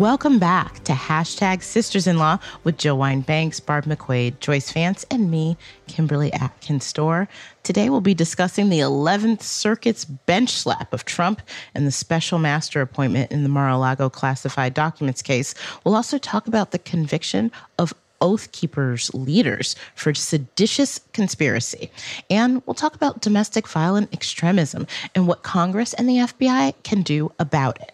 Welcome back to hashtag Sisters in Law with Jill Wine-Banks, Barb McQuade, Joyce Vance, and me, Kimberly Atkins Stohr. Today we'll be discussing the 11th Circuit's bench slap of Trump and the special master appointment in the Mar-a-Lago classified documents case. We'll also talk about the conviction of Oath Keepers leaders for seditious conspiracy. And we'll talk about domestic violent extremism and what Congress and the FBI can do about it.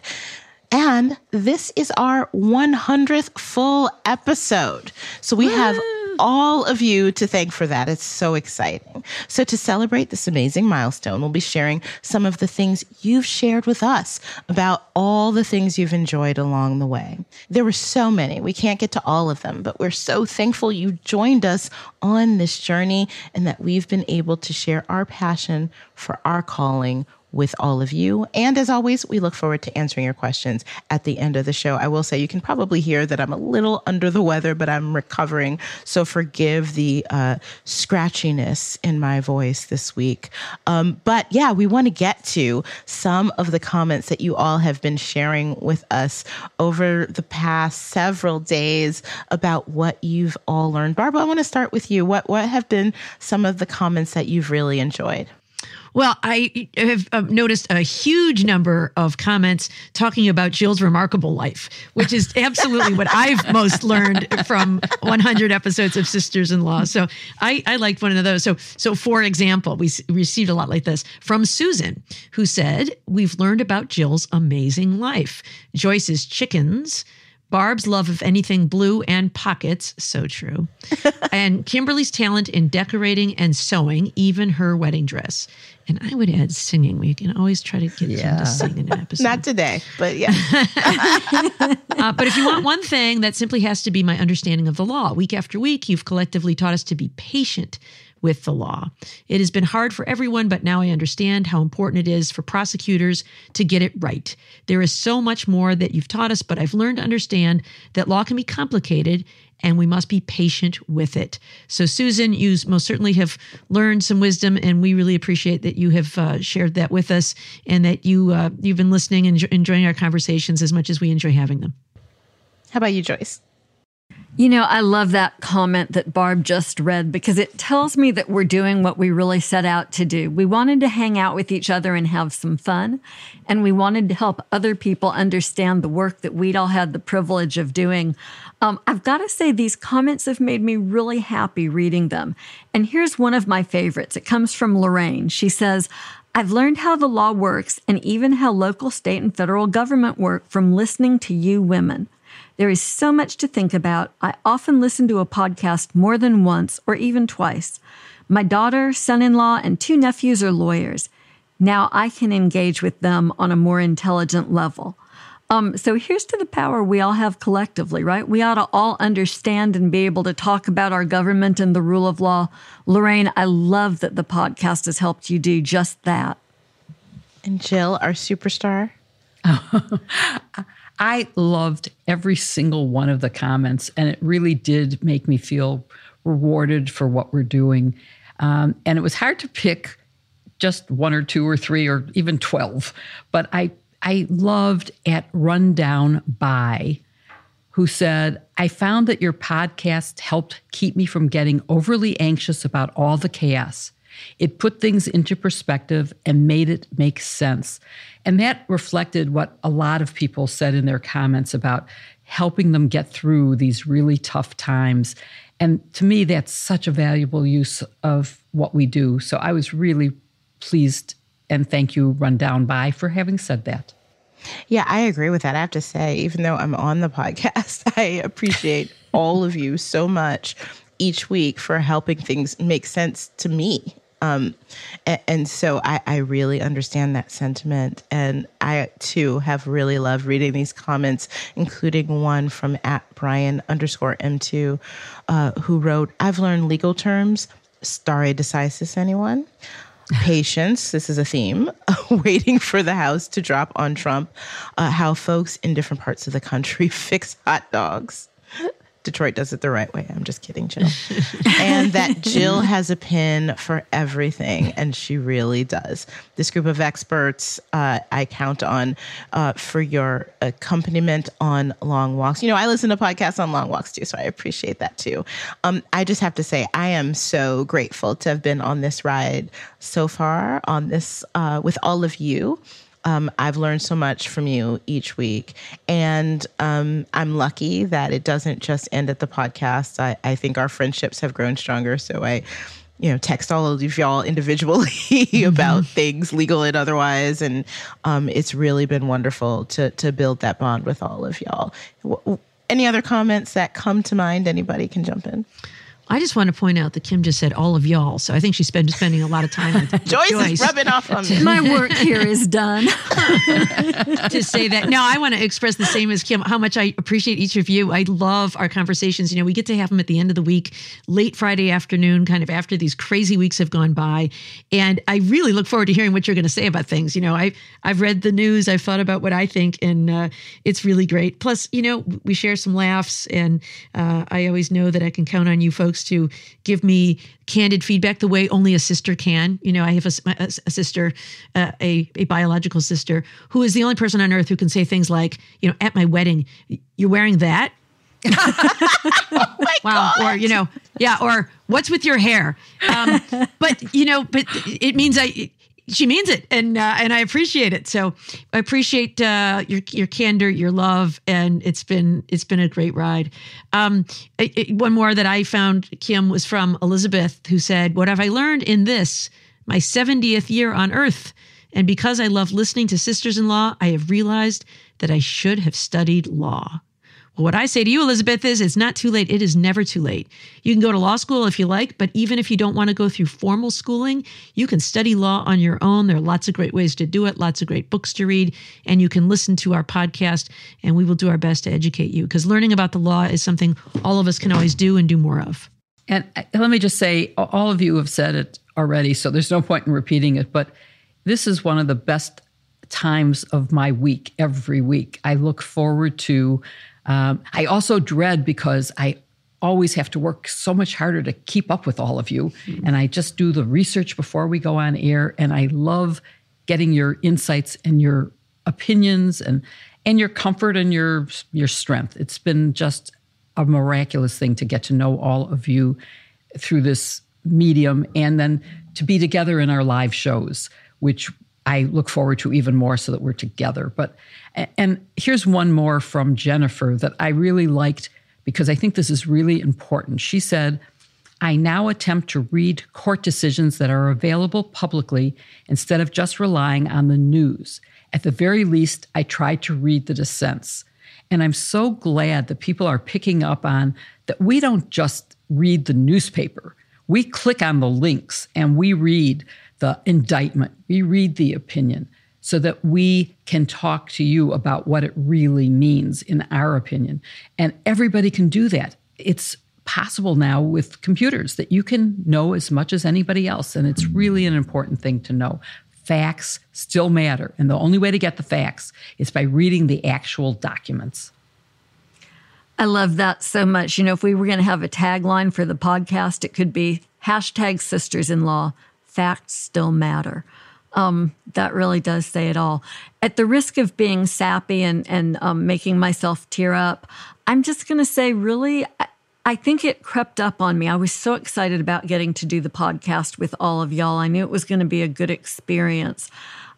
And this is our 100th full episode. So we have all of you to thank for that. It's so exciting. So, to celebrate this amazing milestone, we'll be sharing some of the things you've shared with us about all the things you've enjoyed along the way. There were so many. We can't get to all of them, but we're so thankful you joined us on this journey and that we've been able to share our passion for our calling with all of you. And as always, we look forward to answering your questions at the end of the show. I will say you can probably hear that I'm a little under the weather, but I'm recovering. So forgive the uh, scratchiness in my voice this week. Um, but yeah, we want to get to some of the comments that you all have been sharing with us over the past several days about what you've all learned. Barbara, I want to start with you. What what have been some of the comments that you've really enjoyed? Well, I have uh, noticed a huge number of comments talking about Jill's remarkable life, which is absolutely what I've most learned from 100 episodes of Sisters in Law. So I, I liked one of those. So, so for example, we received a lot like this from Susan, who said, "We've learned about Jill's amazing life, Joyce's chickens." Barb's love of anything blue and pockets, so true. and Kimberly's talent in decorating and sewing, even her wedding dress. And I would add singing. We can always try to get yeah. to sing in an episode. Not today, but yeah. uh, but if you want one thing, that simply has to be my understanding of the law. Week after week, you've collectively taught us to be patient with the law. It has been hard for everyone, but now I understand how important it is for prosecutors to get it right. There is so much more that you've taught us, but I've learned to understand that law can be complicated and we must be patient with it. So, Susan, you most certainly have learned some wisdom, and we really appreciate that you have uh, shared that with us and that you uh, you've been listening and enjoying our conversations as much as we enjoy having them. How about you, Joyce? You know, I love that comment that Barb just read because it tells me that we're doing what we really set out to do. We wanted to hang out with each other and have some fun, and we wanted to help other people understand the work that we'd all had the privilege of doing. Um, I've got to say, these comments have made me really happy reading them. And here's one of my favorites. It comes from Lorraine. She says, I've learned how the law works and even how local, state, and federal government work from listening to you women. There is so much to think about. I often listen to a podcast more than once or even twice. My daughter, son in law, and two nephews are lawyers. Now I can engage with them on a more intelligent level. Um, so here's to the power we all have collectively, right? We ought to all understand and be able to talk about our government and the rule of law. Lorraine, I love that the podcast has helped you do just that. And Jill, our superstar. I loved every single one of the comments, and it really did make me feel rewarded for what we're doing. Um, and it was hard to pick just one or two or three or even 12, but I, I loved at Rundown By, who said, I found that your podcast helped keep me from getting overly anxious about all the chaos. It put things into perspective and made it make sense. And that reflected what a lot of people said in their comments about helping them get through these really tough times. And to me, that's such a valuable use of what we do. So I was really pleased and thank you, Rundown By, for having said that. Yeah, I agree with that. I have to say, even though I'm on the podcast, I appreciate all of you so much each week for helping things make sense to me. Um, and, and, so I, I, really understand that sentiment. And I too have really loved reading these comments, including one from at Brian underscore M2, uh, who wrote, I've learned legal terms, stare decisis, anyone? Patience, this is a theme, waiting for the house to drop on Trump, uh, how folks in different parts of the country fix hot dogs. Detroit does it the right way. I'm just kidding, Jill. and that Jill has a pin for everything, and she really does. This group of experts uh, I count on uh, for your accompaniment on long walks. You know, I listen to podcasts on long walks too, so I appreciate that too. Um, I just have to say, I am so grateful to have been on this ride so far, on this uh, with all of you. Um, I've learned so much from you each week. And um, I'm lucky that it doesn't just end at the podcast. I, I think our friendships have grown stronger. So I, you know, text all of y'all individually mm-hmm. about things, legal and otherwise. And um, it's really been wonderful to, to build that bond with all of y'all. Any other comments that come to mind? Anybody can jump in. I just want to point out that Kim just said all of y'all, so I think she's been spending a lot of time with Joyce, Joyce is rubbing off on me. My work here is done. to say that. Now, I want to express the same as Kim, how much I appreciate each of you. I love our conversations. You know, we get to have them at the end of the week, late Friday afternoon, kind of after these crazy weeks have gone by, and I really look forward to hearing what you're going to say about things. You know, I I've read the news, I've thought about what I think, and uh, it's really great. Plus, you know, we share some laughs, and uh, I always know that I can count on you folks folks to give me candid feedback the way only a sister can. You know, I have a, a sister, uh, a, a biological sister, who is the only person on earth who can say things like, you know, at my wedding, you're wearing that? oh wow. God. Or, you know, yeah, or what's with your hair? Um, but, you know, but it means I, she means it, and uh, and I appreciate it. So I appreciate uh, your your candor, your love, and it's been it's been a great ride. Um, it, one more that I found, Kim, was from Elizabeth, who said, "What have I learned in this my seventieth year on Earth?" And because I love listening to sisters in law, I have realized that I should have studied law. What I say to you, Elizabeth, is it's not too late. It is never too late. You can go to law school if you like, but even if you don't want to go through formal schooling, you can study law on your own. There are lots of great ways to do it, lots of great books to read, and you can listen to our podcast, and we will do our best to educate you because learning about the law is something all of us can always do and do more of. And uh, let me just say, all of you have said it already, so there's no point in repeating it, but this is one of the best times of my week every week. I look forward to um, I also dread because I always have to work so much harder to keep up with all of you. Mm-hmm. And I just do the research before we go on air. And I love getting your insights and your opinions and and your comfort and your your strength. It's been just a miraculous thing to get to know all of you through this medium and then to be together in our live shows, which I look forward to even more so that we're together. But and here's one more from Jennifer that I really liked because I think this is really important. She said, I now attempt to read court decisions that are available publicly instead of just relying on the news. At the very least, I try to read the dissents. And I'm so glad that people are picking up on that we don't just read the newspaper. We click on the links and we read the indictment, we read the opinion so that we can talk to you about what it really means in our opinion. And everybody can do that. It's possible now with computers that you can know as much as anybody else. And it's really an important thing to know. Facts still matter. And the only way to get the facts is by reading the actual documents. I love that so much. You know, if we were going to have a tagline for the podcast, it could be hashtag sisters in law, facts still matter. Um, that really does say it all. At the risk of being sappy and, and um, making myself tear up, I'm just going to say, really, I, I think it crept up on me. I was so excited about getting to do the podcast with all of y'all. I knew it was going to be a good experience.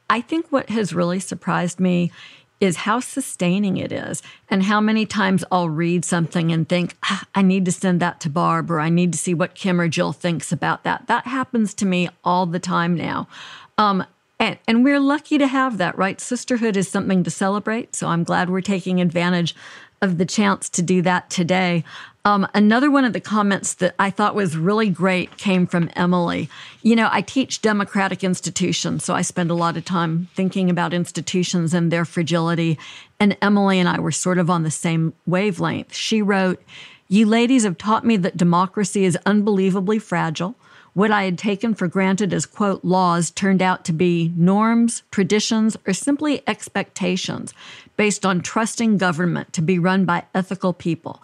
I think what has really surprised me is how sustaining it is and how many times I'll read something and think, ah, I need to send that to Barb or I need to see what Kim or Jill thinks about that. That happens to me all the time now. Um, and, and we're lucky to have that, right? Sisterhood is something to celebrate. So I'm glad we're taking advantage of the chance to do that today. Um, another one of the comments that I thought was really great came from Emily. You know, I teach democratic institutions, so I spend a lot of time thinking about institutions and their fragility. And Emily and I were sort of on the same wavelength. She wrote, You ladies have taught me that democracy is unbelievably fragile. What I had taken for granted as, quote, laws turned out to be norms, traditions, or simply expectations based on trusting government to be run by ethical people.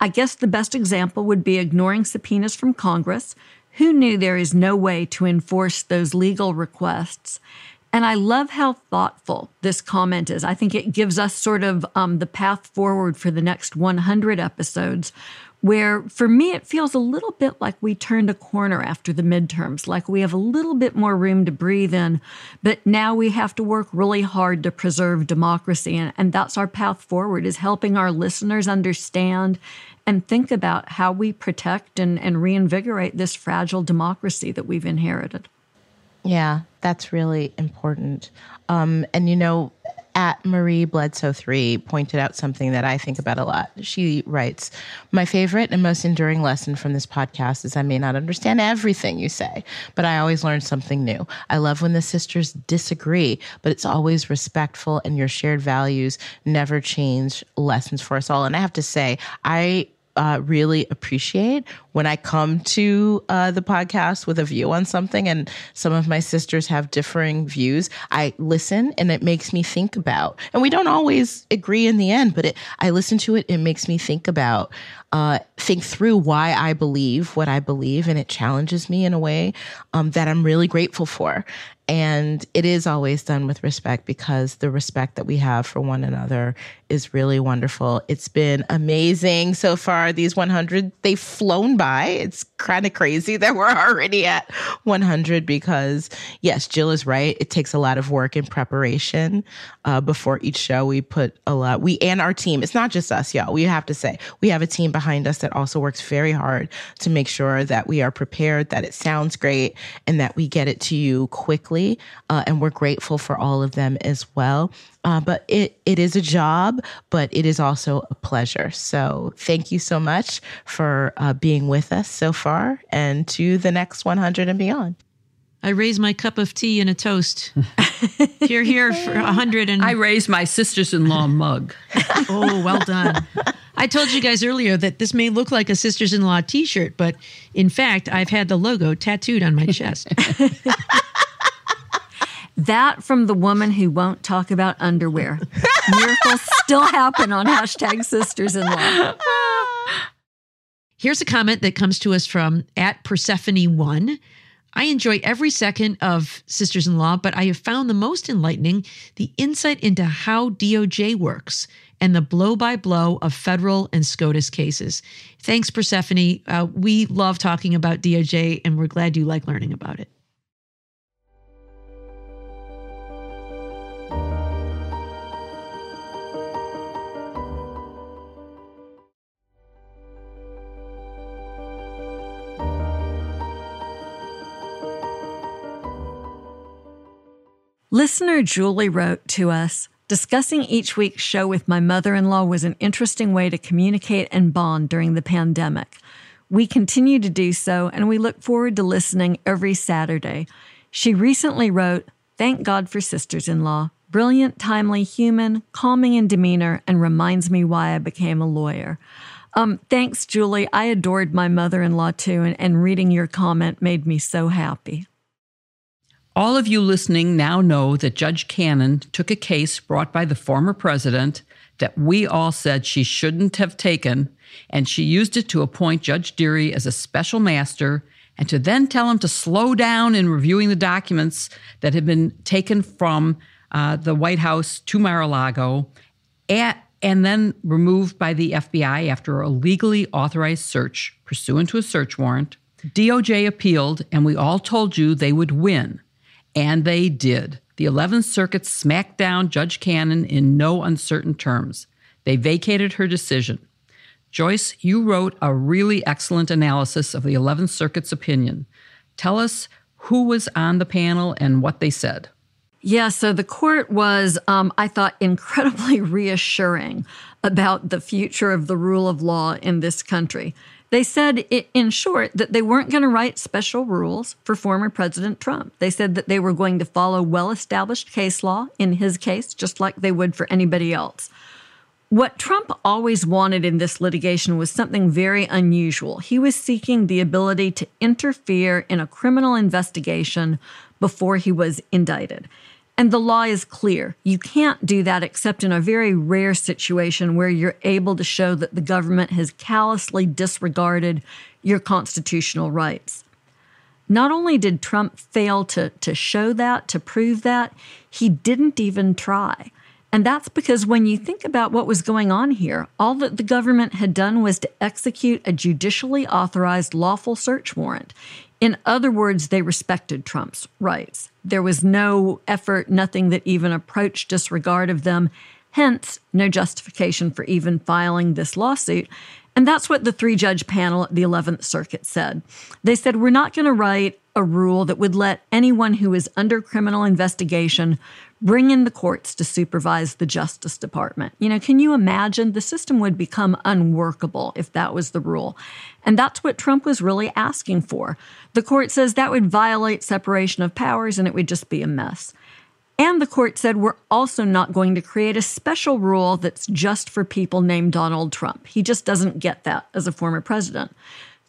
I guess the best example would be ignoring subpoenas from Congress, who knew there is no way to enforce those legal requests. And I love how thoughtful this comment is. I think it gives us sort of um, the path forward for the next 100 episodes, where for me, it feels a little bit like we turned a corner after the midterms, like we have a little bit more room to breathe in, but now we have to work really hard to preserve democracy. And, and that's our path forward is helping our listeners understand and think about how we protect and, and reinvigorate this fragile democracy that we've inherited. Yeah, that's really important. Um, and you know, at Marie Bledsoe 3 pointed out something that I think about a lot. She writes, My favorite and most enduring lesson from this podcast is I may not understand everything you say, but I always learn something new. I love when the sisters disagree, but it's always respectful and your shared values never change lessons for us all. And I have to say, I uh, really appreciate when I come to uh, the podcast with a view on something and some of my sisters have differing views. I listen and it makes me think about, and we don't always agree in the end, but it, I listen to it, it makes me think about, uh, think through why I believe what I believe, and it challenges me in a way um, that I'm really grateful for. And it is always done with respect because the respect that we have for one another is really wonderful. It's been amazing so far. These 100, they've flown by. It's kind of crazy that we're already at 100 because, yes, Jill is right. It takes a lot of work and preparation. Uh, before each show, we put a lot, we and our team, it's not just us, y'all. We have to say, we have a team behind us that also works very hard to make sure that we are prepared, that it sounds great, and that we get it to you quickly uh, and we're grateful for all of them as well. Uh, but it, it is a job, but it is also a pleasure. So thank you so much for uh, being with us so far and to the next 100 and beyond. I raise my cup of tea and a toast. here, here for a hundred and I raise my sisters-in-law mug. oh, well done. I told you guys earlier that this may look like a sisters-in-law T-shirt, but in fact, I've had the logo tattooed on my chest. That from the woman who won't talk about underwear. Miracles still happen on hashtag sisters in law. Here's a comment that comes to us from at Persephone1. I enjoy every second of Sisters in Law, but I have found the most enlightening the insight into how DOJ works and the blow by blow of federal and SCOTUS cases. Thanks, Persephone. Uh, we love talking about DOJ, and we're glad you like learning about it. Listener Julie wrote to us Discussing each week's show with my mother in law was an interesting way to communicate and bond during the pandemic. We continue to do so, and we look forward to listening every Saturday. She recently wrote, Thank God for sisters in law. Brilliant, timely, human, calming in demeanor, and reminds me why I became a lawyer. Um, thanks, Julie. I adored my mother in law too, and, and reading your comment made me so happy. All of you listening now know that Judge Cannon took a case brought by the former president that we all said she shouldn't have taken, and she used it to appoint Judge Dearie as a special master and to then tell him to slow down in reviewing the documents that had been taken from uh, the White House to Mar a Lago and then removed by the FBI after a legally authorized search pursuant to a search warrant. DOJ appealed, and we all told you they would win. And they did. The 11th Circuit smacked down Judge Cannon in no uncertain terms. They vacated her decision. Joyce, you wrote a really excellent analysis of the 11th Circuit's opinion. Tell us who was on the panel and what they said. Yeah, so the court was, um, I thought, incredibly reassuring about the future of the rule of law in this country. They said, in short, that they weren't going to write special rules for former President Trump. They said that they were going to follow well established case law in his case, just like they would for anybody else. What Trump always wanted in this litigation was something very unusual. He was seeking the ability to interfere in a criminal investigation before he was indicted. And the law is clear. You can't do that except in a very rare situation where you're able to show that the government has callously disregarded your constitutional rights. Not only did Trump fail to, to show that, to prove that, he didn't even try. And that's because when you think about what was going on here, all that the government had done was to execute a judicially authorized lawful search warrant. In other words, they respected Trump's rights. There was no effort, nothing that even approached disregard of them, hence, no justification for even filing this lawsuit. And that's what the three judge panel at the 11th Circuit said. They said, We're not going to write a rule that would let anyone who is under criminal investigation bring in the courts to supervise the Justice Department. You know, can you imagine the system would become unworkable if that was the rule? And that's what Trump was really asking for. The court says that would violate separation of powers and it would just be a mess. And the court said we're also not going to create a special rule that's just for people named Donald Trump. He just doesn't get that as a former president.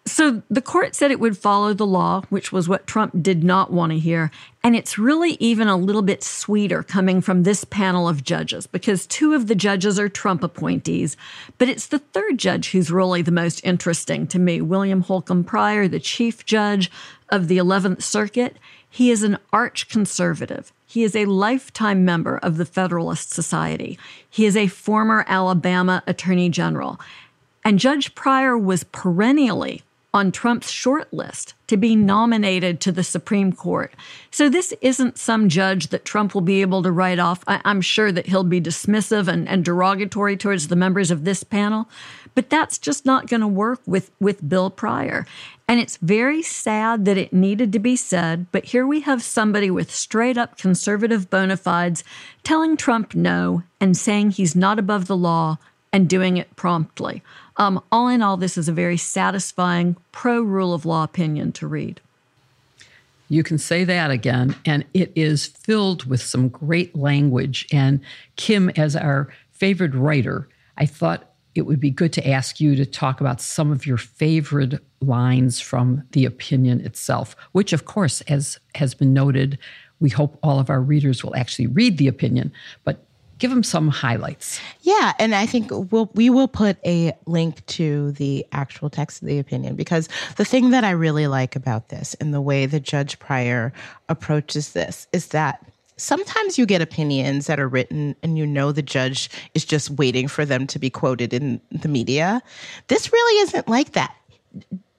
So the court said it would follow the law, which was what Trump did not want to hear. And it's really even a little bit sweeter coming from this panel of judges because two of the judges are Trump appointees. But it's the third judge who's really the most interesting to me William Holcombe Pryor, the chief judge of the 11th Circuit. He is an arch conservative. He is a lifetime member of the Federalist Society. He is a former Alabama attorney general. And Judge Pryor was perennially on Trump's short list to be nominated to the Supreme Court. So this isn't some judge that Trump will be able to write off. I, am sure that he'll be dismissive and, and derogatory towards the members of this panel, but that's just not going to work with, with Bill Pryor. And it's very sad that it needed to be said, but here we have somebody with straight up conservative bona fides telling Trump no and saying he's not above the law and doing it promptly. Um, all in all, this is a very satisfying pro rule of law opinion to read. You can say that again, and it is filled with some great language. And Kim, as our favorite writer, I thought it would be good to ask you to talk about some of your favorite lines from the opinion itself, which, of course, as has been noted, we hope all of our readers will actually read the opinion. But give them some highlights. Yeah, and I think we'll we will put a link to the actual text of the opinion because the thing that I really like about this and the way that Judge Pryor approaches this is that sometimes you get opinions that are written and you know the judge is just waiting for them to be quoted in the media. This really isn't like that.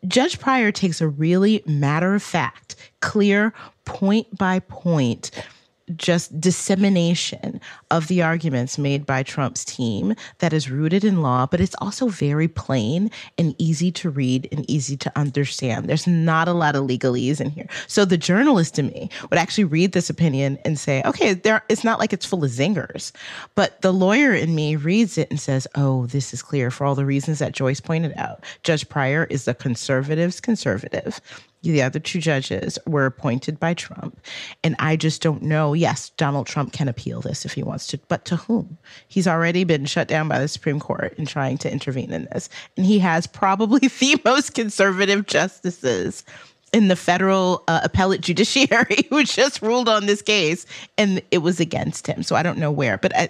Judge Pryor takes a really matter of fact, clear, point by point just dissemination of the arguments made by Trump's team that is rooted in law, but it's also very plain and easy to read and easy to understand. There's not a lot of legalese in here. So the journalist in me would actually read this opinion and say, okay, there it's not like it's full of zingers. But the lawyer in me reads it and says, oh, this is clear for all the reasons that Joyce pointed out. Judge Pryor is the conservative's conservative the other two judges were appointed by Trump. And I just don't know. Yes, Donald Trump can appeal this if he wants to, but to whom? He's already been shut down by the Supreme Court in trying to intervene in this. And he has probably the most conservative justices in the federal uh, appellate judiciary who just ruled on this case and it was against him. So I don't know where. But I,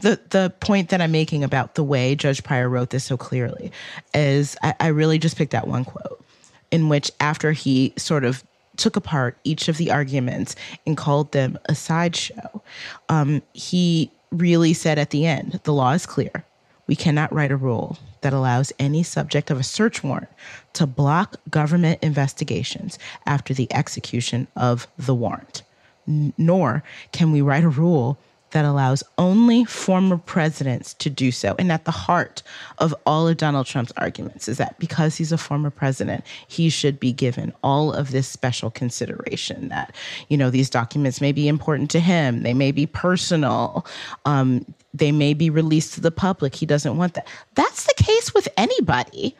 the the point that I'm making about the way Judge Pryor wrote this so clearly is I, I really just picked out one quote in which, after he sort of took apart each of the arguments and called them a sideshow, um, he really said at the end the law is clear. We cannot write a rule that allows any subject of a search warrant to block government investigations after the execution of the warrant. Nor can we write a rule that allows only former presidents to do so. And at the heart of all of Donald Trump's arguments is that because he's a former president, he should be given all of this special consideration that, you know, these documents may be important to him, they may be personal, um, they may be released to the public. He doesn't want that. That's the case with anybody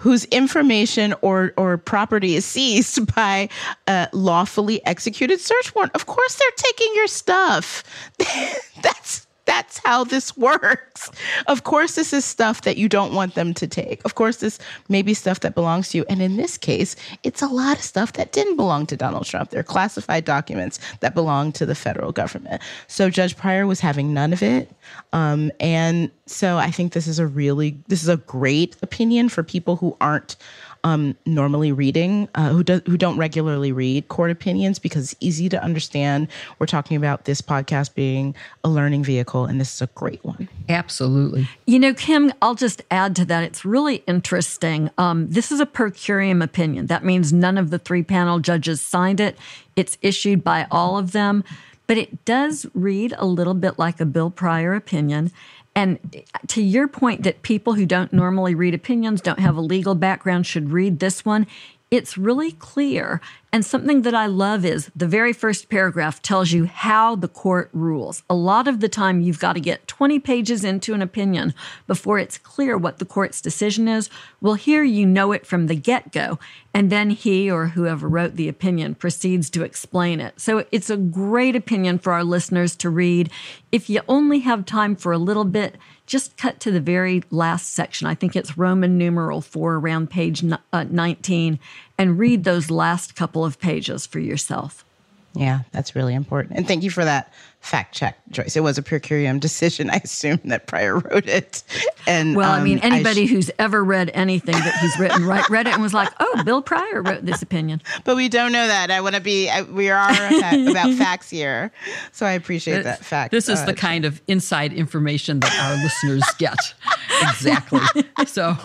whose information or or property is seized by a lawfully executed search warrant. Of course, they're taking your stuff. That's that's how this works. Of course, this is stuff that you don't want them to take. Of course, this may be stuff that belongs to you. And in this case, it's a lot of stuff that didn't belong to Donald Trump. They're classified documents that belong to the federal government. So Judge Pryor was having none of it. Um, and so I think this is a really, this is a great opinion for people who aren't um, normally reading, uh, who do, who don't regularly read court opinions because it's easy to understand. We're talking about this podcast being a learning vehicle, and this is a great one. Absolutely. You know, Kim, I'll just add to that. It's really interesting. Um, this is a per curiam opinion. That means none of the three panel judges signed it. It's issued by all of them, but it does read a little bit like a Bill Pryor opinion. And to your point that people who don't normally read opinions, don't have a legal background, should read this one, it's really clear. And something that I love is the very first paragraph tells you how the court rules. A lot of the time, you've got to get 20 pages into an opinion before it's clear what the court's decision is. Well, here you know it from the get go. And then he or whoever wrote the opinion proceeds to explain it. So it's a great opinion for our listeners to read. If you only have time for a little bit, just cut to the very last section. I think it's Roman numeral four around page uh, 19 and read those last couple of pages for yourself. Yeah, that's really important. And thank you for that fact check, Joyce. It was a per curiam decision. I assume that Pryor wrote it. And well, um, I mean, anybody I sh- who's ever read anything that he's written, right, read it and was like, "Oh, Bill Pryor wrote this opinion." But we don't know that. I want to be. I, we are about facts here, so I appreciate that fact. This is uh, the kind of inside information that our listeners get. Exactly. So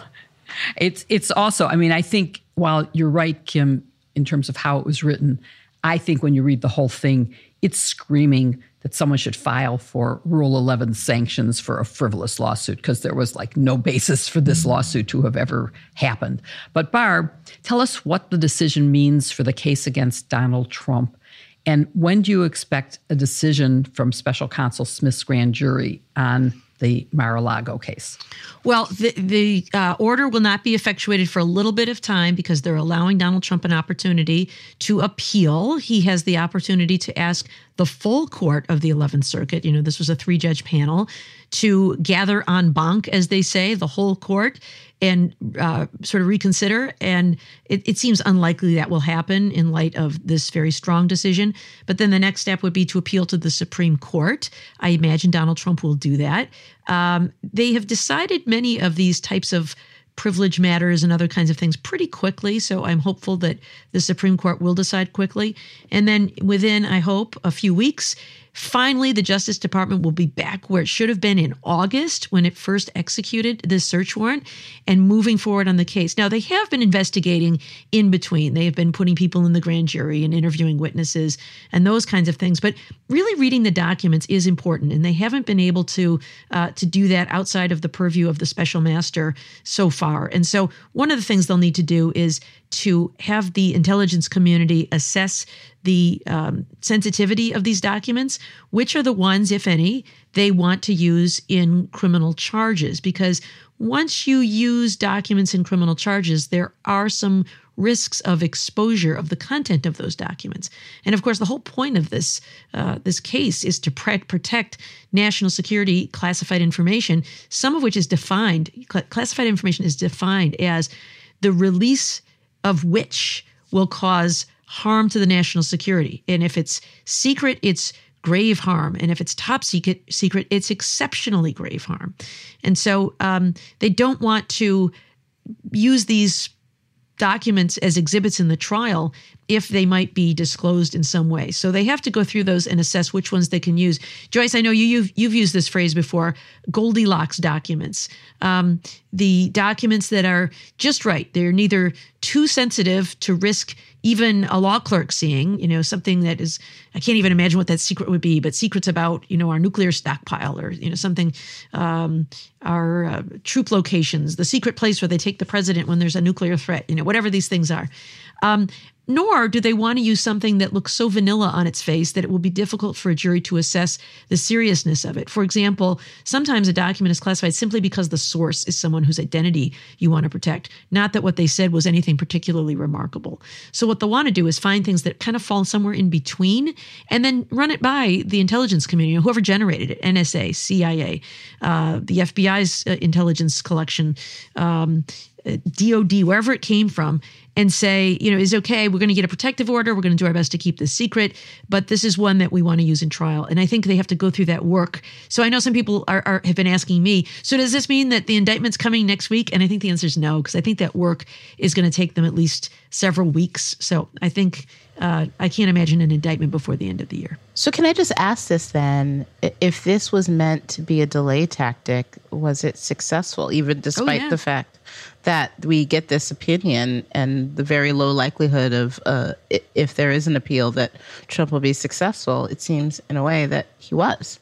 it's it's also. I mean, I think while you're right, Kim, in terms of how it was written I think when you read the whole thing, it's screaming that someone should file for Rule 11 sanctions for a frivolous lawsuit because there was like no basis for this lawsuit to have ever happened. But Barb, tell us what the decision means for the case against Donald Trump. And when do you expect a decision from special counsel Smith's grand jury on the Mar-a-Lago case? Well, the, the uh, order will not be effectuated for a little bit of time because they're allowing Donald Trump an opportunity to appeal. He has the opportunity to ask the full court of the 11th Circuit, you know, this was a three judge panel, to gather en banc, as they say, the whole court, and uh, sort of reconsider. And it, it, seems unlikely that will happen in light of this very strong decision. But then the next step would be to appeal to the Supreme Court. I imagine Donald Trump will do that. Um, they have decided many of these types of privilege matters and other kinds of things pretty quickly. So I'm hopeful that the Supreme Court will decide quickly. And then within, I hope, a few weeks, Finally, the Justice Department will be back where it should have been in August when it first executed this search warrant and moving forward on the case. Now, they have been investigating in between. They have been putting people in the grand jury and interviewing witnesses and those kinds of things. But really, reading the documents is important, and they haven't been able to uh, to do that outside of the purview of the special master so far. And so, one of the things they'll need to do is to have the intelligence community assess the um, sensitivity of these documents, which are the ones, if any, they want to use in criminal charges. Because once you use documents in criminal charges, there are some risks of exposure of the content of those documents. And of course, the whole point of this uh, this case is to protect national security classified information, some of which is defined. Cl- classified information is defined as the release of which will cause harm to the national security. And if it's secret, it's grave harm. And if it's top secret, secret, it's exceptionally grave harm. And so um, they don't want to use these documents as exhibits in the trial if they might be disclosed in some way. So they have to go through those and assess which ones they can use. Joyce, I know you you've, you've used this phrase before: Goldilocks documents. Um, the documents that are just right. They're neither too sensitive to risk even a law clerk seeing, you know, something that is, I can't even imagine what that secret would be, but secrets about, you know, our nuclear stockpile or, you know, something, um, our uh, troop locations, the secret place where they take the president when there's a nuclear threat, you know, whatever these things are. Um, nor do they want to use something that looks so vanilla on its face that it will be difficult for a jury to assess the seriousness of it. For example, sometimes a document is classified simply because the source is someone whose identity you want to protect, not that what they said was anything particularly remarkable. So, what they'll want to do is find things that kind of fall somewhere in between and then run it by the intelligence community, whoever generated it NSA, CIA, uh, the FBI's uh, intelligence collection. Um, DOD, wherever it came from, and say, you know, is okay, we're going to get a protective order. We're going to do our best to keep this secret, but this is one that we want to use in trial. And I think they have to go through that work. So I know some people are, are have been asking me, so does this mean that the indictment's coming next week? And I think the answer is no, because I think that work is going to take them at least several weeks. So I think uh, I can't imagine an indictment before the end of the year. So, can I just ask this then? If this was meant to be a delay tactic, was it successful, even despite oh, yeah. the fact that we get this opinion and the very low likelihood of, uh, if there is an appeal, that Trump will be successful? It seems, in a way, that he was.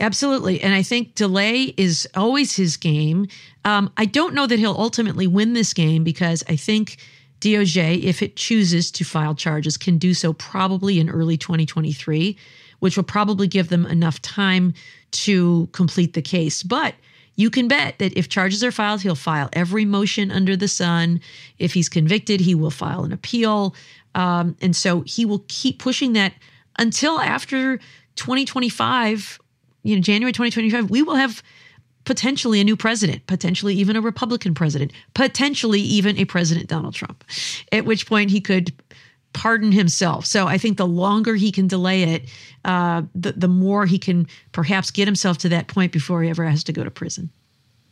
Absolutely. And I think delay is always his game. Um, I don't know that he'll ultimately win this game because I think DOJ, if it chooses to file charges, can do so probably in early 2023, which will probably give them enough time to complete the case. But you can bet that if charges are filed, he'll file every motion under the sun. If he's convicted, he will file an appeal. Um, and so he will keep pushing that until after 2025, you know, January 2025, we will have potentially a new president, potentially even a Republican president, potentially even a President Donald Trump, at which point he could pardon himself. So I think the longer he can delay it, uh, the, the more he can perhaps get himself to that point before he ever has to go to prison.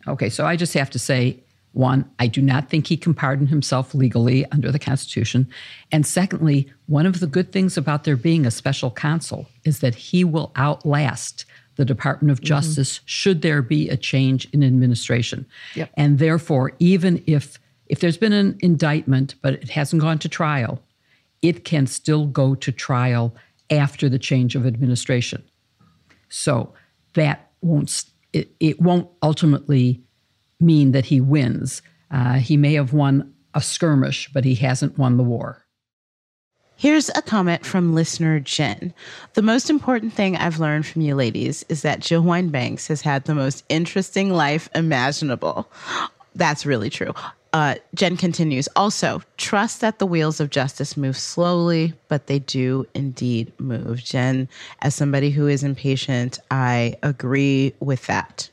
Okay, so I just have to say one, I do not think he can pardon himself legally under the Constitution. And secondly, one of the good things about there being a special counsel is that he will outlast the Department of mm-hmm. Justice mm-hmm. should there be a change in administration. Yep. And therefore, even if if there's been an indictment but it hasn't gone to trial, it can still go to trial after the change of administration. So that won't it, it won't ultimately mean that he wins. Uh, he may have won a skirmish, but he hasn't won the war. Here's a comment from listener Jen. The most important thing I've learned from you ladies is that Jill Wine-Banks has had the most interesting life imaginable. That's really true. Uh, Jen continues also, trust that the wheels of justice move slowly, but they do indeed move. Jen, as somebody who is impatient, I agree with that.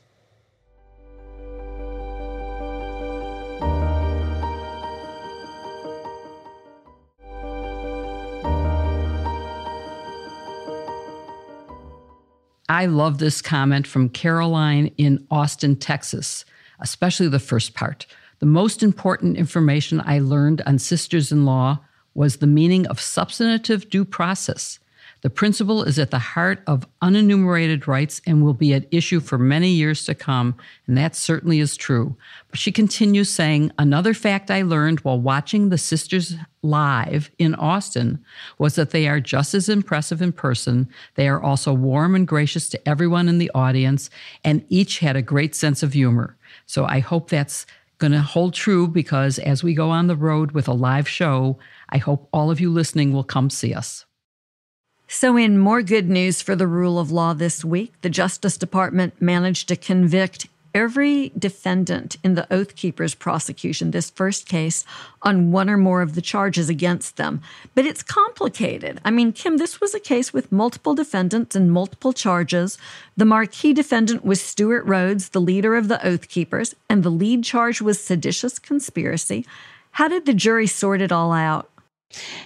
I love this comment from Caroline in Austin, Texas, especially the first part. The most important information I learned on sisters in law was the meaning of substantive due process. The principle is at the heart of unenumerated rights and will be at issue for many years to come, and that certainly is true. But she continues saying, Another fact I learned while watching the sisters live in Austin was that they are just as impressive in person. They are also warm and gracious to everyone in the audience, and each had a great sense of humor. So I hope that's going to hold true because as we go on the road with a live show, I hope all of you listening will come see us. So, in more good news for the rule of law this week, the Justice Department managed to convict every defendant in the Oath Keepers prosecution, this first case, on one or more of the charges against them. But it's complicated. I mean, Kim, this was a case with multiple defendants and multiple charges. The marquee defendant was Stewart Rhodes, the leader of the Oath Keepers, and the lead charge was seditious conspiracy. How did the jury sort it all out?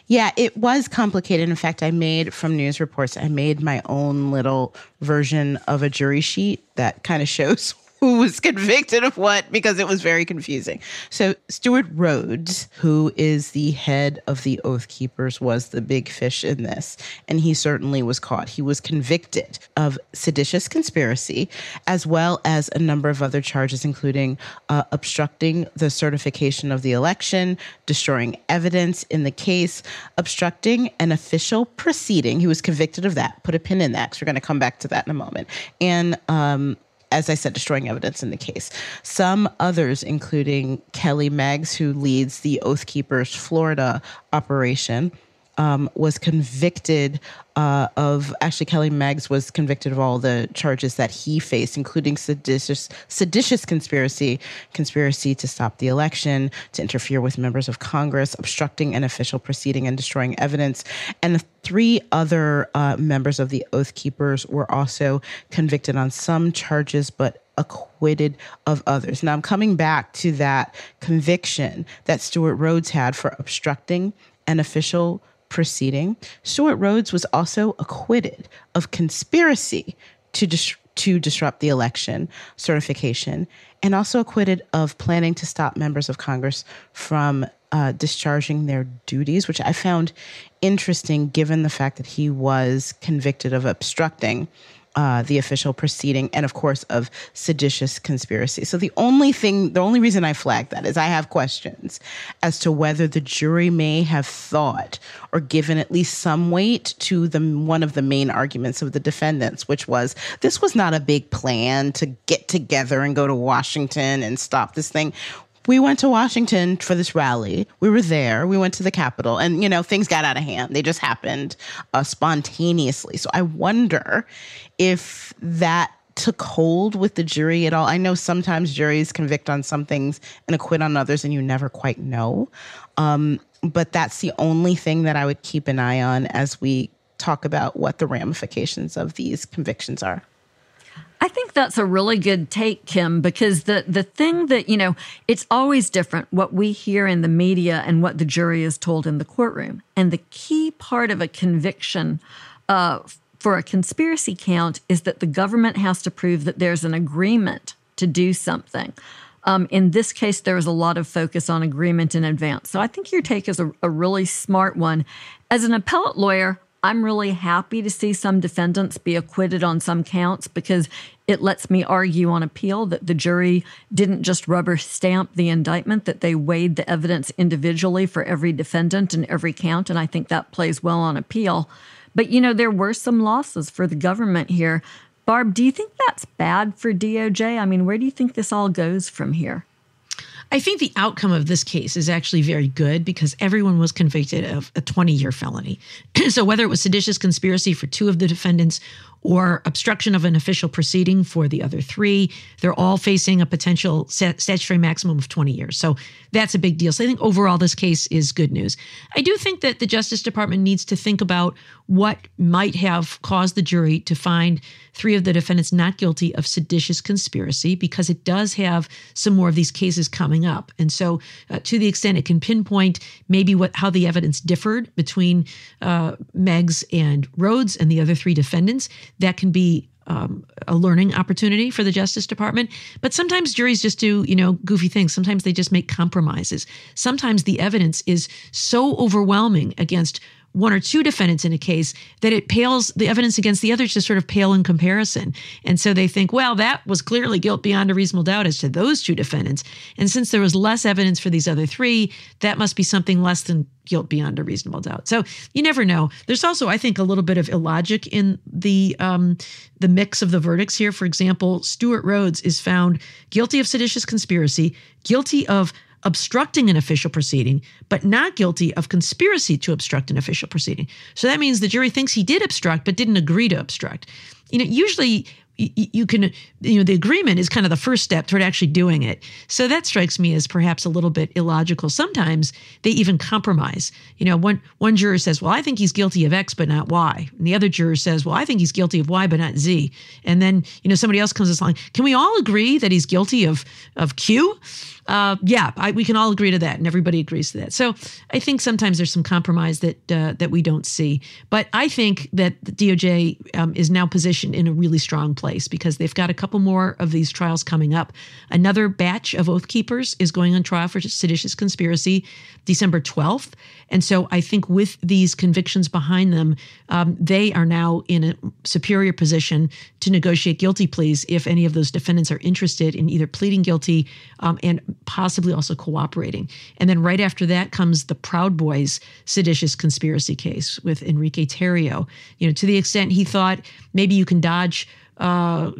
Yeah, it was complicated. In fact, I made from news reports, I made my own little version of a jury sheet that kind of shows who was convicted of what because it was very confusing. So Stewart Rhodes, who is the head of the Oath Keepers, was the big fish in this, and he certainly was caught. He was convicted of seditious conspiracy, as well as a number of other charges, including uh, obstructing the certification of the election, destroying evidence in the case, obstructing an official proceeding. He was convicted of that. Put a pin in that because we're going to come back to that in a moment. And um, as I said, destroying evidence in the case. Some others, including Kelly Meggs, who leads the Oath Keepers Florida operation, um, was convicted uh, of actually Kelly Meggs was convicted of all the charges that he faced, including seditious seditious conspiracy, conspiracy to stop the election, to interfere with members of Congress, obstructing an official proceeding, and destroying evidence. And three other uh, members of the Oath Keepers were also convicted on some charges, but acquitted of others. Now I'm coming back to that conviction that Stewart Rhodes had for obstructing an official proceeding, Stewart Rhodes was also acquitted of conspiracy to dis- to disrupt the election certification and also acquitted of planning to stop members of Congress from uh, discharging their duties, which I found interesting given the fact that he was convicted of obstructing uh, the official proceeding, and of course of seditious conspiracy. So the only thing, the only reason I flagged that is I have questions as to whether the jury may have thought or given at least some weight to the one of the main arguments of the defendants, which was this was not a big plan to get together and go to Washington and stop this thing we went to Washington for this rally. We were there. We went to the Capitol, and you know things got out of hand. They just happened uh, spontaneously. So I wonder if that took hold with the jury at all. I know sometimes juries convict on some things and acquit on others, and you never quite know. Um, but that's the only thing that I would keep an eye on as we talk about what the ramifications of these convictions are. I think that's a really good take, Kim, because the the thing that, you know, it's always different what we hear in the media and what the jury is told in the courtroom. And the key part of a conviction uh, for a conspiracy count is that the government has to prove that there's an agreement to do something. Um, in this case, there was a lot of focus on agreement in advance. So I think your take is a, a really smart one. As an appellate lawyer, I'm really happy to see some defendants be acquitted on some counts because it lets me argue on appeal that the jury didn't just rubber stamp the indictment, that they weighed the evidence individually for every defendant and every count. And I think that plays well on appeal. But, you know, there were some losses for the government here. Barb, do you think that's bad for DOJ? I mean, where do you think this all goes from here? I think the outcome of this case is actually very good because everyone was convicted of a 20 year felony. so, whether it was seditious conspiracy for two of the defendants or obstruction of an official proceeding for the other three. They're all facing a potential statutory maximum of 20 years. So that's a big deal. So I think overall, this case is good news. I do think that the Justice Department needs to think about what might have caused the jury to find three of the defendants not guilty of seditious conspiracy because it does have some more of these cases coming up. And so, uh, to the extent it can pinpoint maybe what how the evidence differed between uh, Meggs and Rhodes and the other three defendants, that can be um, a learning opportunity for the Justice Department. But sometimes juries just do, you know, goofy things. Sometimes they just make compromises. Sometimes the evidence is so overwhelming against one or two defendants in a case that it pales the evidence against the others just sort of pale in comparison. And so they think, well, that was clearly guilt beyond a reasonable doubt as to those two defendants. And since there was less evidence for these other three, that must be something less than guilt beyond a reasonable doubt. So you never know. There's also, I think, a little bit of illogic in the um, the mix of the verdicts here. For example, Stewart Rhodes is found guilty of seditious conspiracy, guilty of obstructing an official proceeding, but not guilty of conspiracy to obstruct an official proceeding. So that means the jury thinks he did obstruct, but didn't agree to obstruct. You know, usually you can you know the agreement is kind of the first step toward actually doing it. So that strikes me as perhaps a little bit illogical. Sometimes they even compromise. You know one one juror says well i think he's guilty of x but not y. And the other juror says well i think he's guilty of y but not z. And then you know somebody else comes along can we all agree that he's guilty of of q uh, yeah, I, we can all agree to that, and everybody agrees to that. So I think sometimes there's some compromise that uh, that we don't see. But I think that the DOJ um, is now positioned in a really strong place because they've got a couple more of these trials coming up. Another batch of oath keepers is going on trial for seditious conspiracy December 12th, and so I think with these convictions behind them, um, they are now in a superior position to negotiate guilty pleas if any of those defendants are interested in either pleading guilty um, and possibly also cooperating. And then right after that comes the Proud Boys seditious conspiracy case with Enrique Tarrio. You know, to the extent he thought maybe you can dodge uh,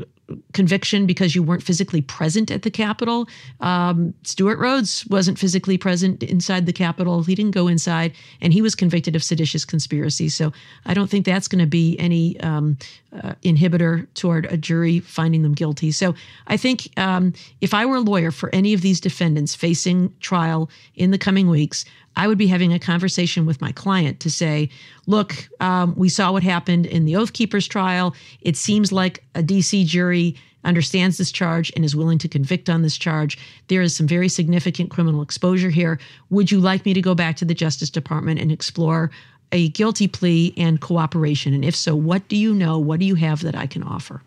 conviction because you weren't physically present at the Capitol. Um, Stewart Rhodes wasn't physically present inside the Capitol. He didn't go inside, and he was convicted of seditious conspiracy. So I don't think that's going to be any um, uh, inhibitor toward a jury finding them guilty. So I think um, if I were a lawyer for any of these defendants facing trial in the coming weeks, I would be having a conversation with my client to say, look, um, we saw what happened in the Oath Keepers trial. It seems like a DC jury understands this charge and is willing to convict on this charge. There is some very significant criminal exposure here. Would you like me to go back to the Justice Department and explore a guilty plea and cooperation? And if so, what do you know? What do you have that I can offer?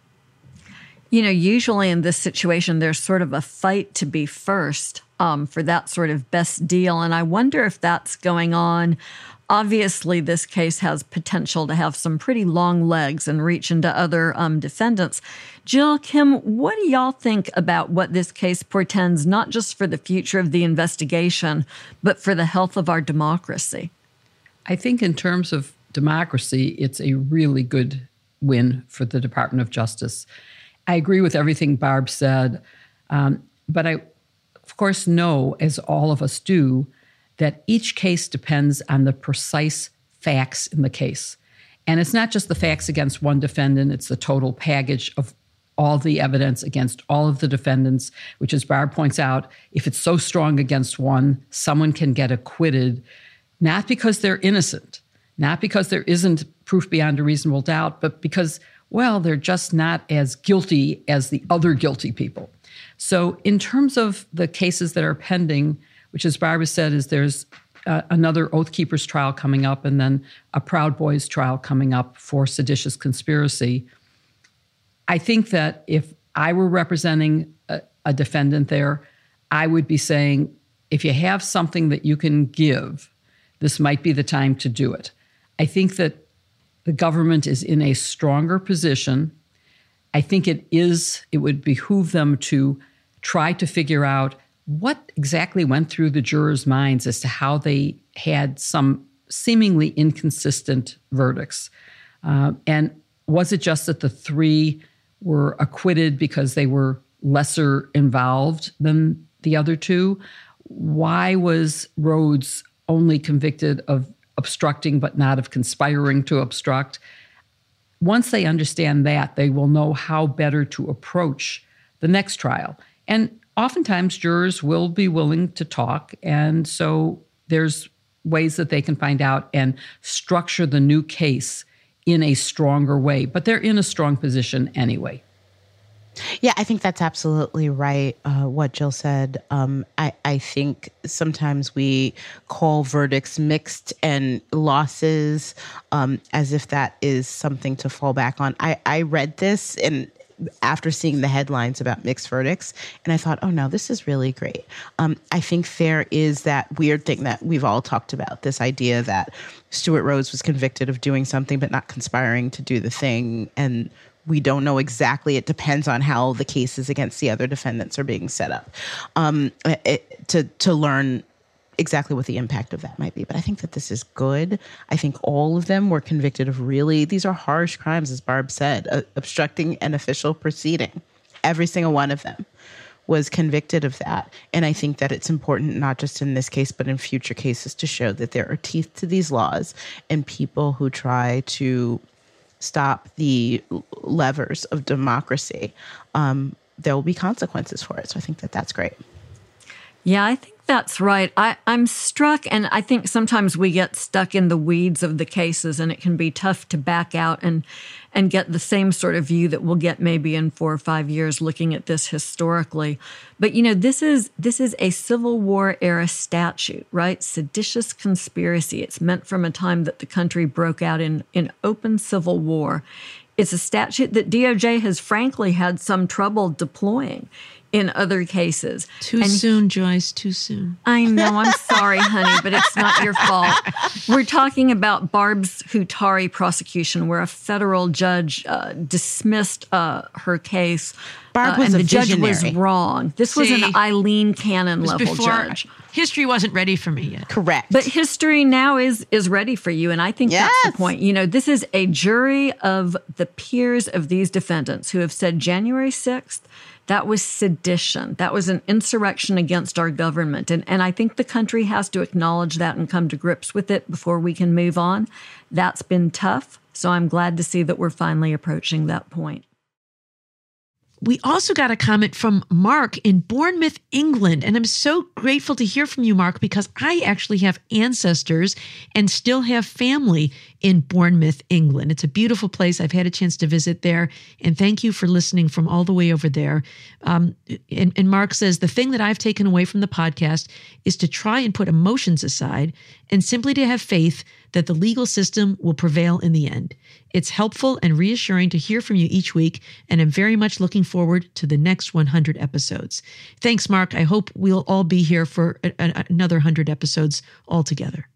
You know, usually in this situation, there's sort of a fight to be first um, for that sort of best deal. And I wonder if that's going on. Obviously, this case has potential to have some pretty long legs and reach into other um, defendants. Jill, Kim, what do y'all think about what this case portends, not just for the future of the investigation, but for the health of our democracy? I think, in terms of democracy, it's a really good win for the Department of Justice. I agree with everything Barb said, um, but I, of course, know, as all of us do, that each case depends on the precise facts in the case. And it's not just the facts against one defendant, it's the total package of all the evidence against all of the defendants, which, as Barb points out, if it's so strong against one, someone can get acquitted, not because they're innocent, not because there isn't proof beyond a reasonable doubt, but because well, they're just not as guilty as the other guilty people. So, in terms of the cases that are pending, which, as Barbara said, is there's uh, another Oath Keepers trial coming up, and then a Proud Boys trial coming up for seditious conspiracy. I think that if I were representing a, a defendant there, I would be saying, if you have something that you can give, this might be the time to do it. I think that the government is in a stronger position. I think it is, it would behoove them to try to figure out what exactly went through the jurors' minds as to how they had some seemingly inconsistent verdicts. Uh, and was it just that the three were acquitted because they were lesser involved than the other two? Why was Rhodes only convicted of obstructing but not of conspiring to obstruct. Once they understand that, they will know how better to approach the next trial. And oftentimes, jurors will be willing to talk. And so there's ways that they can find out and structure the new case in a stronger way. But they're in a strong position anyway. Yeah, I think that's absolutely right. Uh, what Jill said. Um, I, I think sometimes we call verdicts mixed and losses um, as if that is something to fall back on. I, I read this and after seeing the headlines about mixed verdicts, and I thought, oh no, this is really great. Um, I think there is that weird thing that we've all talked about this idea that Stewart Rhodes was convicted of doing something but not conspiring to do the thing, and we don't know exactly. It depends on how the cases against the other defendants are being set up um, it, to to learn exactly what the impact of that might be. But I think that this is good. I think all of them were convicted of really these are harsh crimes, as Barb said, uh, obstructing an official proceeding. Every single one of them was convicted of that. And I think that it's important, not just in this case, but in future cases, to show that there are teeth to these laws and people who try to stop the levers of democracy, um, there will be consequences for it. So I think that that's great. Yeah, I think that's right. I, I'm struck, and I think sometimes we get stuck in the weeds of the cases, and it can be tough to back out and and get the same sort of view that we'll get maybe in four or five years looking at this historically. But you know, this is this is a Civil War era statute, right? Seditious conspiracy. It's meant from a time that the country broke out in in open civil war. It's a statute that DOJ has frankly had some trouble deploying in other cases. Too And soon, Joyce, too soon. I know. I'm sorry, honey, but it's not your fault. We're talking about Barb's Hutaree prosecution, where a federal judge uh, dismissed uh, her case. Barb uh, was and a the judge was wrong. This was See, an Aileen Cannon was level before judge. history wasn't ready for me yet. Correct. But history now is is ready for you, and I think that's the point. You know, this is a jury of the peers of these defendants who have said January sixth. That was sedition. That was an insurrection against our government. And, and I think the country has to acknowledge that and come to grips with it before we can move on. That's been tough. So I'm glad to see that we're finally approaching that point. We also got a comment from Mark in Bournemouth, England. And I'm so grateful to hear from you, Mark, because I actually have ancestors and still have family in Bournemouth, England. It's a beautiful place. I've had a chance to visit there. And thank you for listening from all the way over there. Um, and, and Mark says the thing that I've taken away from the podcast is to try and put emotions aside and simply to have faith that the legal system will prevail in the end. It's helpful and reassuring to hear from you each week, and I'm very much looking forward to the next 100 episodes. Thanks, Mark. I hope we'll all be here for a- a- another 100 episodes altogether.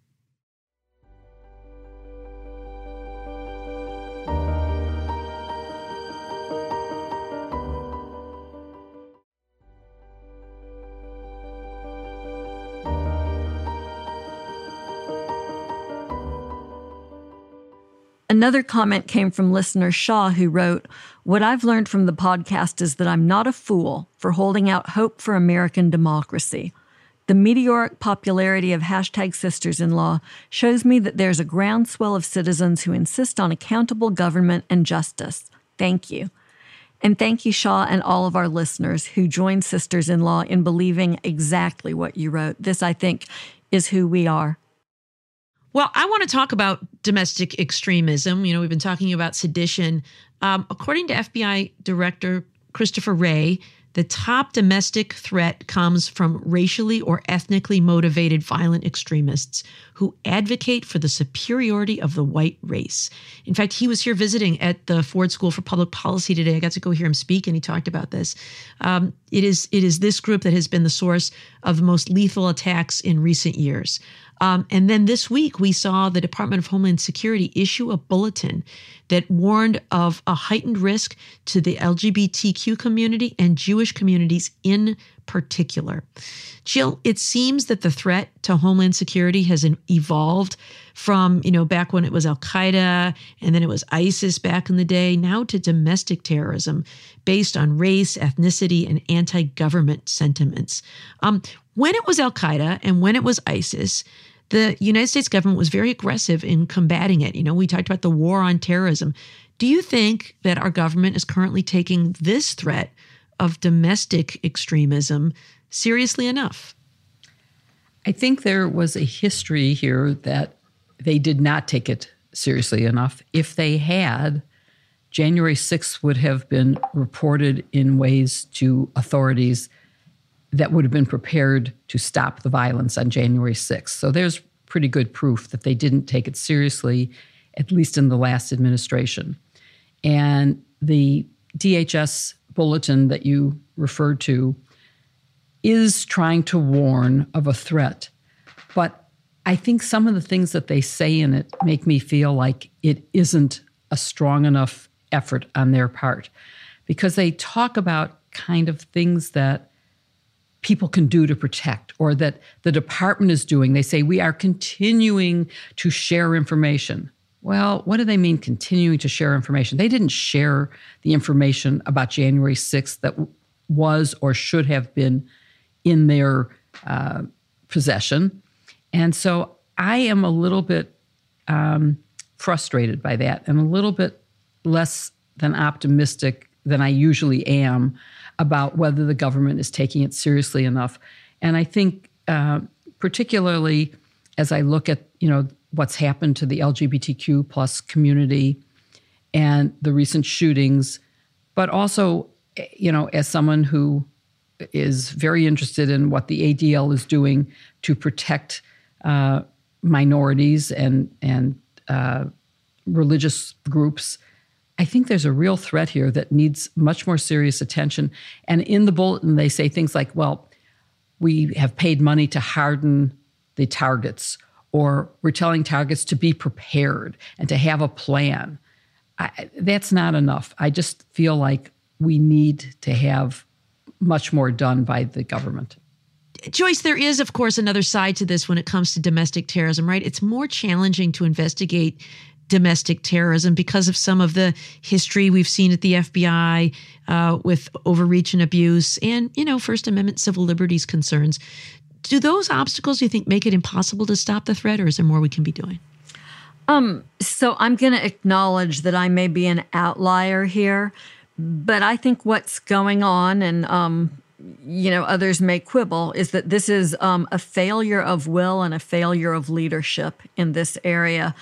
Another comment came from listener Shaw, who wrote, What I've learned from the podcast is that I'm not a fool for holding out hope for American democracy. The meteoric popularity of hashtag sisters in law shows me that there's a groundswell of citizens who insist on accountable government and justice. Thank you. And thank you, Shaw, and all of our listeners who join Sisters in Law in believing exactly what you wrote. This, I think, is who we are. Well, I want to talk about domestic extremism. You know, we've been talking about sedition. Um, according to FBI Director Christopher Wray, the top domestic threat comes from racially or ethnically motivated violent extremists who advocate for the superiority of the white race. In fact, he was here visiting at the Ford School for Public Policy today. I got to go hear him speak, and he talked about this. Um, it is it is this group that has been the source of the most lethal attacks in recent years. Um, and then this week, we saw the Department of Homeland Security issue a bulletin that warned of a heightened risk to the LGBTQ community and Jewish communities in particular. Jill, it seems that the threat to Homeland Security has evolved from, you know, back when it was Al Qaeda and then it was ISIS back in the day, now to domestic terrorism based on race, ethnicity, and anti government sentiments. Um, when it was Al Qaeda and when it was ISIS, the United States government was very aggressive in combating it. You know, we talked about the war on terrorism. Do you think that our government is currently taking this threat of domestic extremism seriously enough? I think there was a history here that they did not take it seriously enough. If they had, January 6th would have been reported in ways to authorities that would have been prepared to stop the violence on January 6th. So there's pretty good proof that they didn't take it seriously, at least in the last administration. And the DHS bulletin that you referred to is trying to warn of a threat. But I think some of the things that they say in it make me feel like it isn't a strong enough effort on their part because they talk about kind of things that people can do to protect or that the department is doing. They say we are continuing to share information. Well, what do they mean continuing to share information? They didn't share the information about January 6th that was or should have been in their uh, possession. And so I am a little bit um, frustrated by that and a little bit less than optimistic than I usually am about whether the government is taking it seriously enough. And I think, uh, particularly as I look at you know what's happened to the LGBTQ plus community and the recent shootings, but also you know as someone who is very interested in what the ADL is doing to protect uh, minorities and and uh, religious groups. I think there's a real threat here that needs much more serious attention. And in the bulletin, they say things like, "Well, we have paid money to harden the targets, or we're telling targets to be prepared and to have a plan." I, that's not enough. I just feel like we need to have much more done by the government. Joyce, there is, of course, another side to this when it comes to domestic terrorism, right? It's more challenging to investigate domestic terrorism because of some of the history we've seen at the FBI uh, with overreach and abuse and, you know, First Amendment civil liberties concerns. Do those obstacles, you think, make it impossible to stop the threat, or is there more we can be doing? Um, so I'm going to acknowledge that I may be an outlier here, but I think what's going on, and um, you know, others may quibble, is that this is um, a failure of will and a failure of leadership in this area.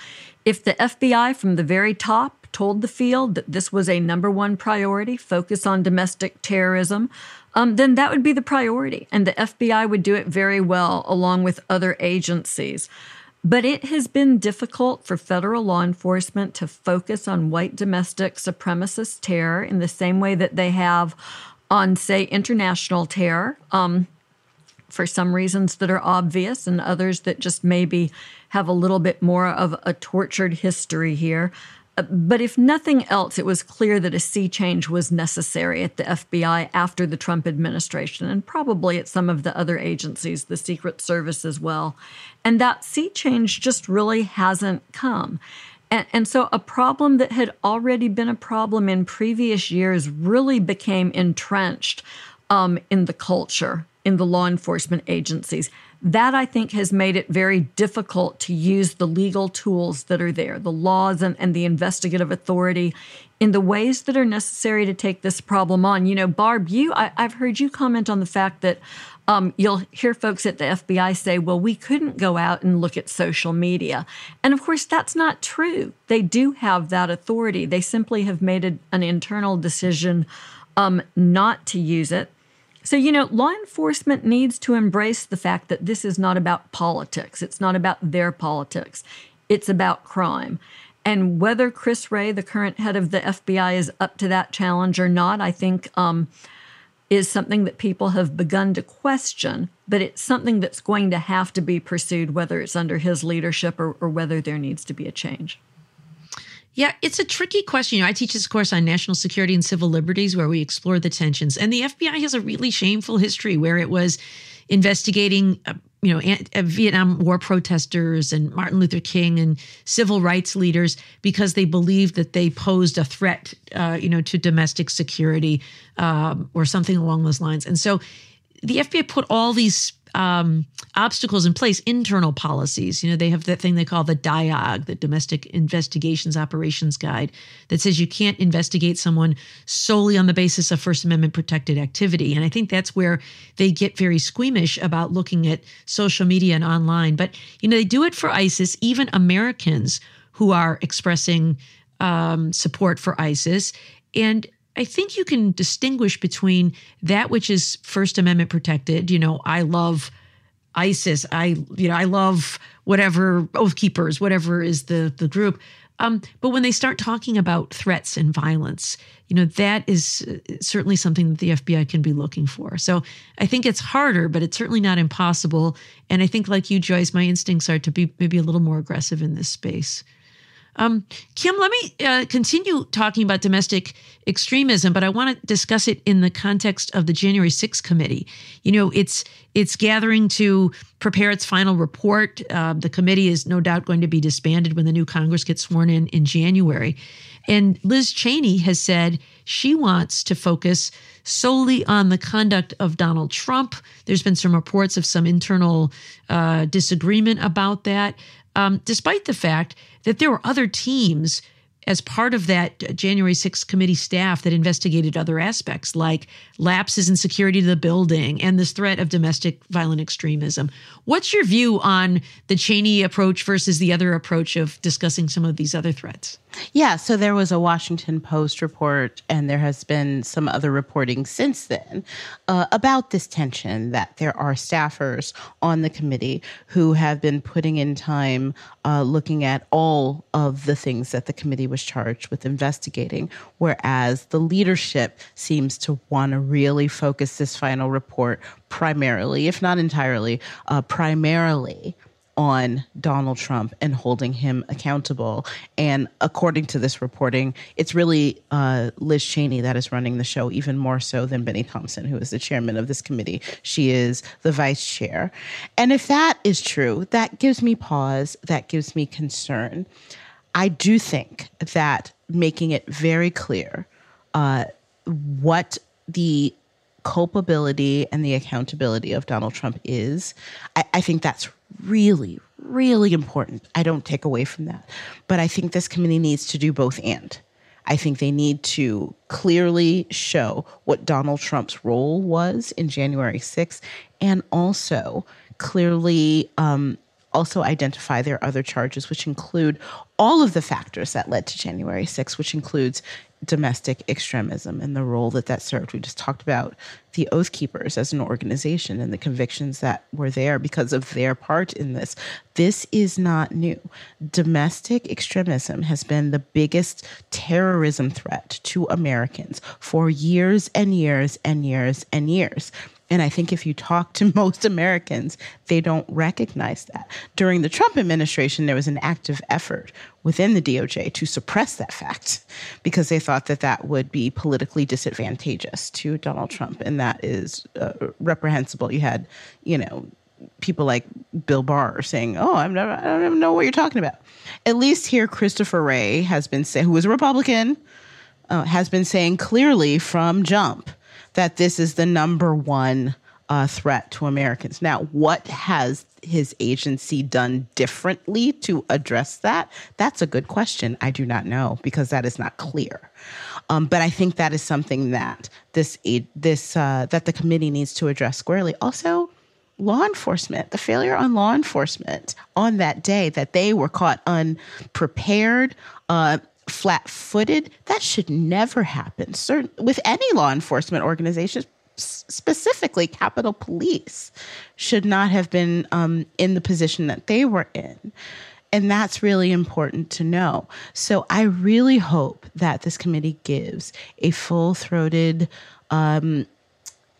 If the FBI from the very top told the field that this was a number one priority, focus on domestic terrorism, um, then that would be the priority. And the FBI would do it very well along with other agencies. But it has been difficult for federal law enforcement to focus on white domestic supremacist terror in the same way that they have on, say, international terror. Um, for some reasons that are obvious, and others that just maybe have a little bit more of a tortured history here. Uh, but if nothing else, it was clear that a sea change was necessary at the FBI after the Trump administration, and probably at some of the other agencies, the Secret Service as well. And that sea change just really hasn't come. And, and, so a problem that had already been a problem in previous years really became entrenched um, in the culture, in the law enforcement agencies. That I think has made it very difficult to use the legal tools that are there, the laws and, and the investigative authority in the ways that are necessary to take this problem on. You know, Barb, you I, have heard you comment on the fact that um, you'll hear folks at the FBI say, well, we couldn't go out and look at social media. And of course, that's not true. They do have that authority. They simply have made a, an internal decision um, not to use it. So, you know, law enforcement needs to embrace the fact that this is not about politics. It's not about their politics. It's about crime. And whether Chris Wray, the current head of the FBI, is up to that challenge or not, I think um, is something that people have begun to question. But it's something that's going to have to be pursued, whether it's under his leadership or, or whether there needs to be a change. Yeah, it's a tricky question. You know, I teach this course on national security and civil liberties where we explore the tensions. And the FBI has a really shameful history where it was investigating, uh, you know, uh, Vietnam War protesters and Martin Luther King and civil rights leaders because they believed that they posed a threat, uh, you know, to domestic security um, or something along those lines. And so the FBI put all these um, obstacles in place, internal policies. You know, they have that thing they call the DIOG, the Domestic Investigations Operations Guide, that says you can't investigate someone solely on the basis of First Amendment protected activity. And I think that's where they get very squeamish about looking at social media and online. But, you know, they do it for ISIS, even Americans who are expressing um, support for ISIS. And I think you can distinguish between that which is First Amendment protected. You know, I love ISIS. I you know I love whatever Oath Keepers, whatever is the the group. Um, but when they start talking about threats and violence, you know that is uh, certainly something that the FBI can be looking for. So I think it's harder, but it's certainly not impossible. And I think, like you, Joyce, my instincts are to be maybe a little more aggressive in this space. Um, Kim, let me uh, continue talking about domestic extremism, but I want to discuss it in the context of the January 6th committee. You know, it's it's gathering to prepare its final report. Uh, the committee is no doubt going to be disbanded when the new Congress gets sworn in in January. And Liz Cheney has said she wants to focus solely on the conduct of Donald Trump. There's been some reports of some internal uh, disagreement about that um, despite the fact that there were other teams as part of that January 6th committee staff that investigated other aspects like lapses in security to the building and this threat of domestic violent extremism. What's your view on the Cheney approach versus the other approach of discussing some of these other threats? Yeah, so there was a Washington Post report, and there has been some other reporting since then uh, about this tension that there are staffers on the committee who have been putting in time uh, looking at all of the things that the committee was charged with investigating, whereas the leadership seems to want to really focus this final report primarily, if not entirely, uh, primarily on Donald Trump and holding him accountable. And according to this reporting, it's really uh, Liz Cheney that is running the show, even more so than Benny Thompson, who is the chairman of this committee. She is the vice chair. And if that is true, that gives me pause, that gives me concern. I do think that making it very clear uh, what the culpability and the accountability of Donald Trump is, I, I think that's really, really important. I don't take away from that. But I think this committee needs to do both and. I think they need to clearly show what Donald Trump's role was in January 6th and also clearly um, also identify their other charges, which include all of the factors that led to January 6th, which includes domestic extremism and the role that that served. We just talked about the Oath Keepers as an organization and the convictions that were there because of their part in this. This is not new. Domestic extremism has been the biggest terrorism threat to Americans for years and years and years and years. And I think if you talk to most Americans, they don't recognize that. During the Trump administration, there was an active effort within the DOJ to suppress that fact because they thought that that would be politically disadvantageous to Donald Trump. And that is uh, reprehensible. You had, you know, people like Bill Barr saying, "Oh, I'm never, I don't even know what you're talking about." At least here, Christopher Wray has been saying, who was a Republican, uh, has been saying clearly from jump that this is the number one uh, threat to Americans. Now, what has his agency done differently to address that? That's a good question. I do not know because that is not clear. Um, but I think that is something that this this uh, that the committee needs to address squarely. Also, law enforcement, the failure on law enforcement on that day that they were caught unprepared. Uh, flat footed. That should never happen. Certain, with any law enforcement organization, specifically Capitol Police, should not have been um, in the position that they were in. And that's really important to know. So I really hope that this committee gives a full throated um,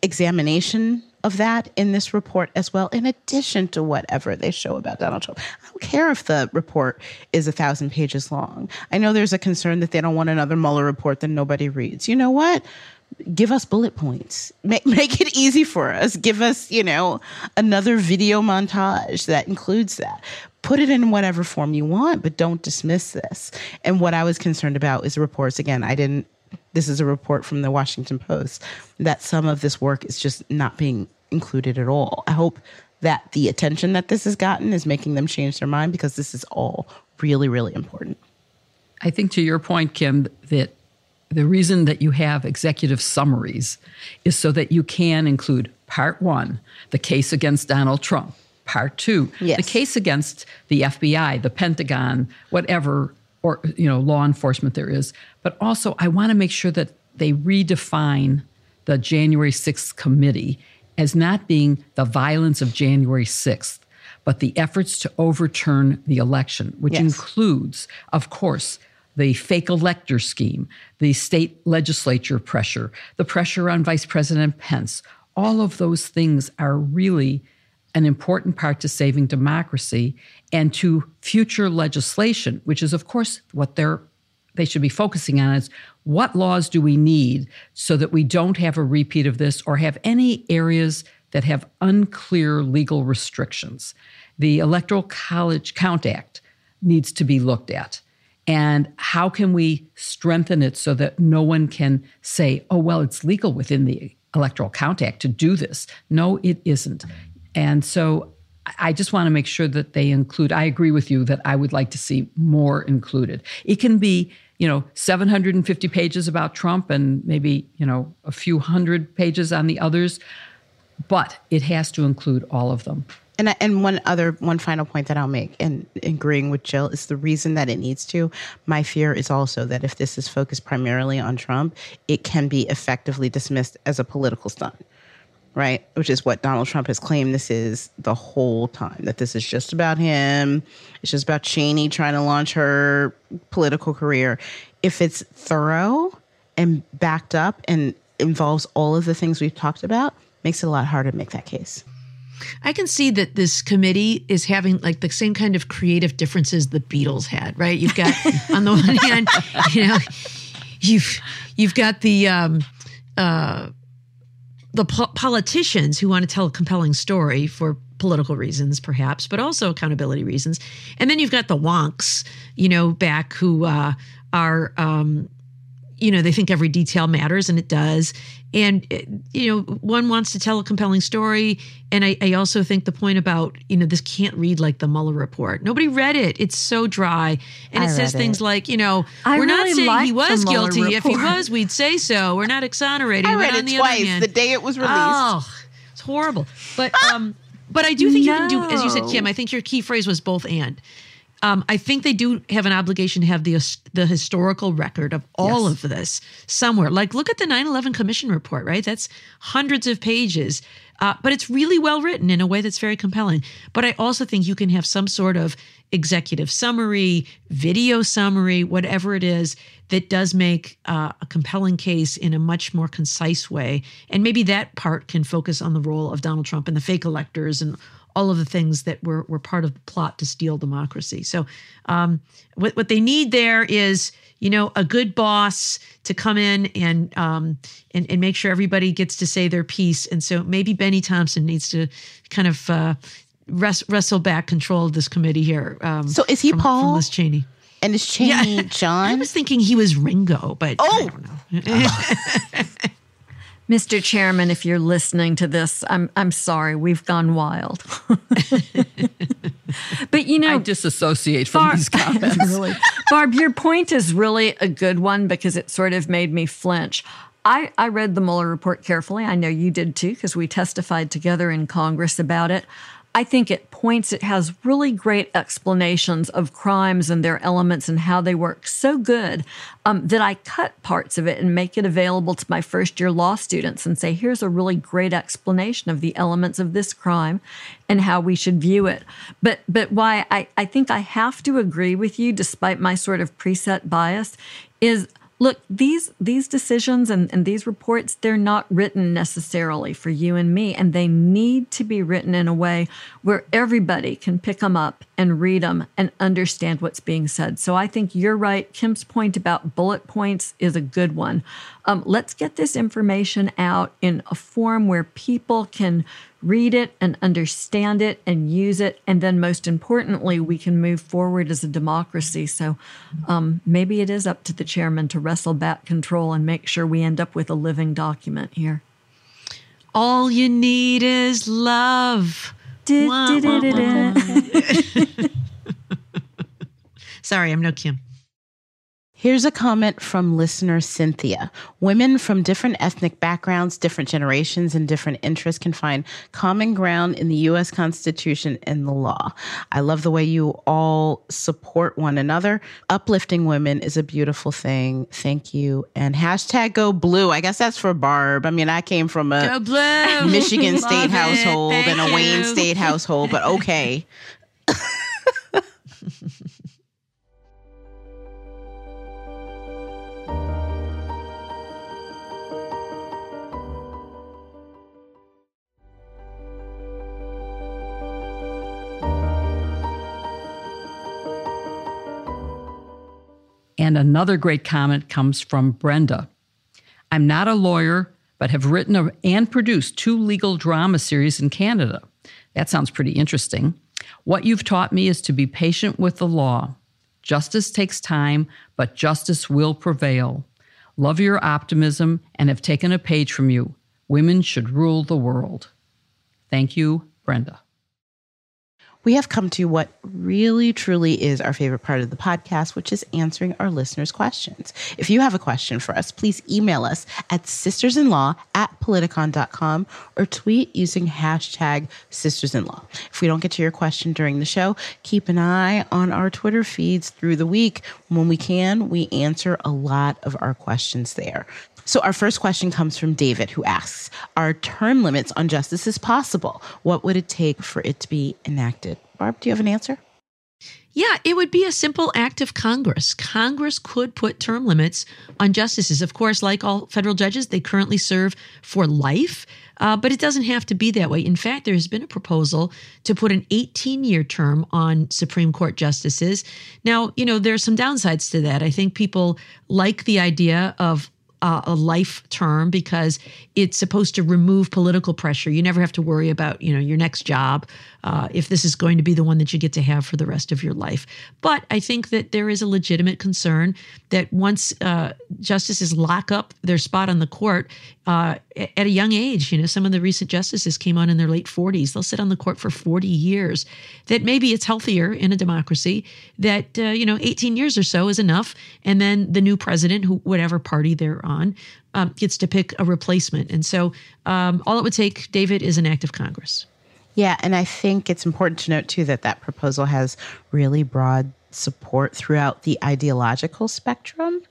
examination of that in this report as well, in addition to whatever they show about Donald Trump. I don't care if the report is a thousand pages long. I know there's a concern that they don't want another Mueller report that nobody reads. You know what? Give us bullet points. Make, make it easy for us. Give us, you know, another video montage that includes that put it in whatever form you want, but don't dismiss this. And what I was concerned about is reports. Again, I didn't this is a report from the Washington Post that some of this work is just not being included at all. I hope that the attention that this has gotten is making them change their mind because this is all really, really important. I think to your point, Kim, that the reason that you have executive summaries is so that you can include part one, the case against Donald Trump, part two, yes. the case against the FBI, the Pentagon, whatever or you know law enforcement there is but also i want to make sure that they redefine the january 6th committee as not being the violence of january 6th but the efforts to overturn the election which yes. includes of course the fake elector scheme the state legislature pressure the pressure on vice president pence all of those things are really an important part to saving democracy and to future legislation, which is, of course, what they're they should be focusing on is what laws do we need so that we don't have a repeat of this or have any areas that have unclear legal restrictions. The Electoral College Count Act needs to be looked at. And how can we strengthen it so that no one can say, oh, well, it's legal within the Electoral Count Act to do this? No, it isn't. And so I just want to make sure that they include. I agree with you that I would like to see more included. It can be you know, 750 pages about Trump and maybe, you know, a few hundred pages on the others, but it has to include all of them. And and one other one final point that I'll make, and agreeing with Jill, is the reason that it needs to. My fear is also that if this is focused primarily on Trump, it can be effectively dismissed as a political stunt, right? Which is what Donald Trump has claimed this is the whole time. That this is just about him. It's just about Cheney trying to launch her political career. If it's thorough and backed up and involves all of the things we've talked about, makes it a lot harder to make that case. I can see that this committee is having like the same kind of creative differences the Beatles had, right? You've got on the one hand, you know, you've you've got the um, uh, the po- politicians who want to tell a compelling story for political reasons, perhaps, but also accountability reasons, and then you've got the wonks, you know, back who uh, are. Um, you know they think every detail matters and it does. And you know one wants to tell a compelling story. And I, I, also think the point about you know this can't read like the Mueller report. Nobody read it. It's so dry. And it says things like you know I we're really not saying he was guilty. Report. if he was we'd say so. We're not exonerating. I read but it the twice hand, the day it was released. oh it's horrible. But um but I do think you can do as you said Kim I think your key phrase was both and um, I think they do have an obligation to have the the historical record of all of this somewhere. Like, look at the 9/11 Commission report, right? That's hundreds of pages, uh, but it's really well written in a way that's very compelling. But I also think you can have some sort of executive summary, video summary, whatever it is that does make uh, a compelling case in a much more concise way. And maybe that part can focus on the role of Donald Trump and the fake electors and all of the things that were, were part of the plot to steal democracy. So, um, what, what they need there is, you know, a good boss to come in and, um, and and make sure everybody gets to say their piece. And so maybe Benny Thompson needs to kind of uh, wrest, wrestle back control of this committee here. Um, So is he from, Paul? From Liz Cheney. And is Cheney I John? I was thinking he was Ringo, but Oh! I don't know. Mr. Chairman, if you're listening to this, I'm I'm sorry, we've gone wild. but you know, I disassociate from Barb, these comments. really. Barb, your point is really a good one because it sort of made me flinch. I, I read the Mueller report carefully. I know you did too, because we testified together in Congress about it. I think it points, it has really great explanations of crimes and their elements and how they work so good um, that I cut parts of it and make it available to my first year law students and say, here's a really great explanation of the elements of this crime and how we should view it. But but why I, I think I have to agree with you, despite my sort of preset bias, is look these these decisions and, and these reports they're not written necessarily for you and me and they need to be written in a way where everybody can pick them up and read them and understand what's being said. So i think you're right. Kim's point about bullet points is a good one um, let's get this information out in a form where people can read it and understand it and use it. And then, most importantly, we can move forward as a democracy. So um, maybe it is up to the chairman to wrestle back control and make sure we end up with a living document here. All you need is love. Sorry, I'm no Kim. Here's a comment from listener Cynthia. Women from different ethnic backgrounds, different generations, and different interests can find common ground in the U.S. Constitution and the law. I love the way you all support one another. Uplifting women is a beautiful thing. Thank you. And hashtag go blue. I guess that's for Barb. I mean, I came from a Michigan State it. household Thank and a Wayne. State household, but okay. And another great comment comes from Brenda. I'm not a lawyer, but have written and produced two legal drama series in Canada. That sounds pretty interesting. What you've taught me is to be patient with the law. Justice takes time, but justice will prevail. Love your optimism and have taken a page from you. Women should rule the world. Thank you, Brenda. We have come to what really truly is our favorite part of the podcast, which is answering our listeners' questions. If you have a question for us, please email us at sistersinlaw at politicon.com or tweet using hashtag sistersinlaw. If we don't get to your question during the show, keep an eye on our Twitter feeds through the week. When we can, we answer a lot of our questions there. So, our first question comes from David, who asks Are term limits on justices possible? What would it take for it to be enacted? Barb, do you have an answer? Yeah, it would be a simple act of Congress. Congress could put term limits on justices. Of course, like all federal judges, they currently serve for life, uh, but it doesn't have to be that way. In fact, there has been a proposal to put an 18 year term on Supreme Court justices. Now, you know, there are some downsides to that. I think people like the idea of uh, a life term because it's supposed to remove political pressure. You never have to worry about you know your next job uh, if this is going to be the one that you get to have for the rest of your life. But I think that there is a legitimate concern that once uh, justices lock up their spot on the court uh, at a young age, you know, some of the recent justices came on in their late 40s. They'll sit on the court for 40 years. That maybe it's healthier in a democracy that uh, you know 18 years or so is enough, and then the new president, who whatever party they're on, um, gets to pick a replacement. And so um, all it would take, David, is an act of Congress. Yeah, and I think it's important to note too that that proposal has really broad support throughout the ideological spectrum.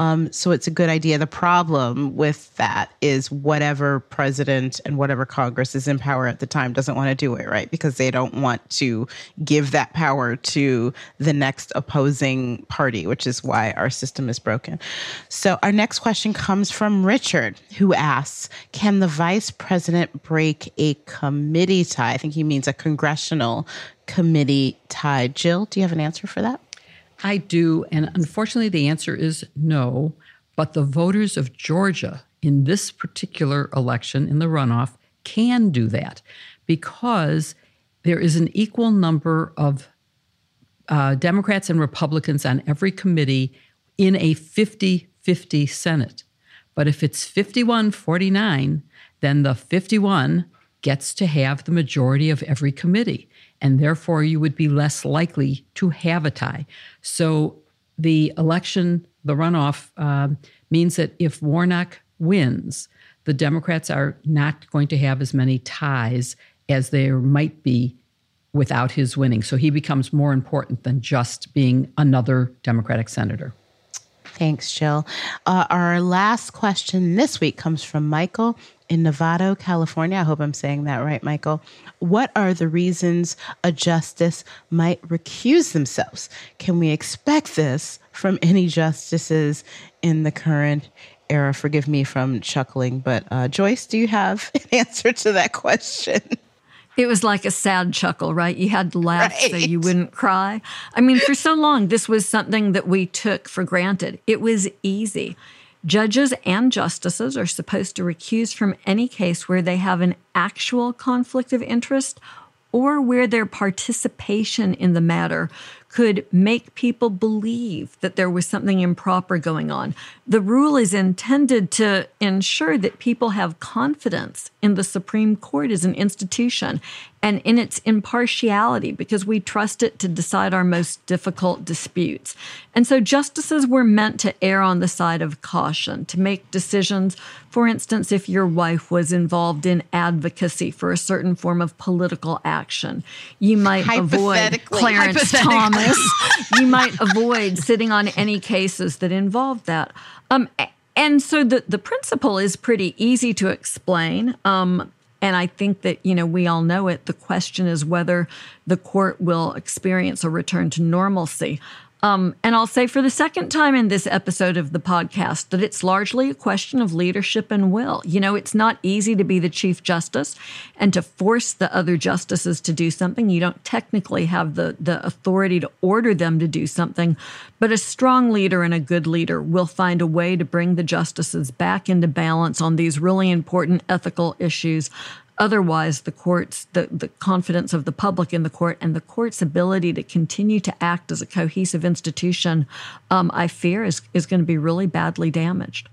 Um, so it's a good idea. The problem with that is whatever president and whatever Congress is in power at the time doesn't want to do it, right? Because they don't want to give that power to the next opposing party, which is why our system is broken. So our next question comes from Richard, who asks Can the vice president break a committee tie? I think he means a congressional committee tie. Jill, do you have an answer for that? I do. And unfortunately, the answer is no. But the voters of Georgia in this particular election, in the runoff, can do that because there is an equal number of uh, Democrats and Republicans on every committee in a 50 50 Senate. But if it's 51 49, then the 51 gets to have the majority of every committee and therefore you would be less likely to have a tie. So the election, the runoff, uh, means that if Warnock wins, the Democrats are not going to have as many ties as there might be without his winning. So he becomes more important than just being another Democratic senator. Thanks, Jill. Uh, our last question this week comes from Michael in Novato, California. I hope I'm saying that right, Michael. What are the reasons a justice might recuse themselves? Can we expect this from any justices in the current era? Forgive me from chuckling, but uh, Joyce, do you have an answer to that question? It was like a sad chuckle, right? You had to laugh right. so you wouldn't cry. I mean, for so long, this was something that we took for granted. It was easy. Judges and justices are supposed to recuse from any case where they have an actual conflict of interest or where their participation in the matter could make people believe that there was something improper going on. The rule is intended to ensure that people have confidence in the Supreme Court as an institution and in its impartiality because we trust it to decide our most difficult disputes. And so justices were meant to err on the side of caution, to make decisions. For instance, if your wife was involved in advocacy for a certain form of political action, you might avoid Clarence Thomas. you might avoid sitting on any cases that involved that. Um, and so the, the principle is pretty easy to explain. Um, and I think that, you know, we all know it. The question is whether the court will experience a return to normalcy. Um, and I'll say for the second time in this episode of the podcast that it's largely a question of leadership and will. You know, it's not easy to be the Chief Justice and to force the other justices to do something. You don't technically have the, the authority to order them to do something, but a strong leader and a good leader will find a way to bring the justices back into balance on these really important ethical issues Otherwise, the courts, the, the confidence of the public in the court and the court's ability to continue to act as a cohesive institution, um, I fear, is, is going to be really badly damaged.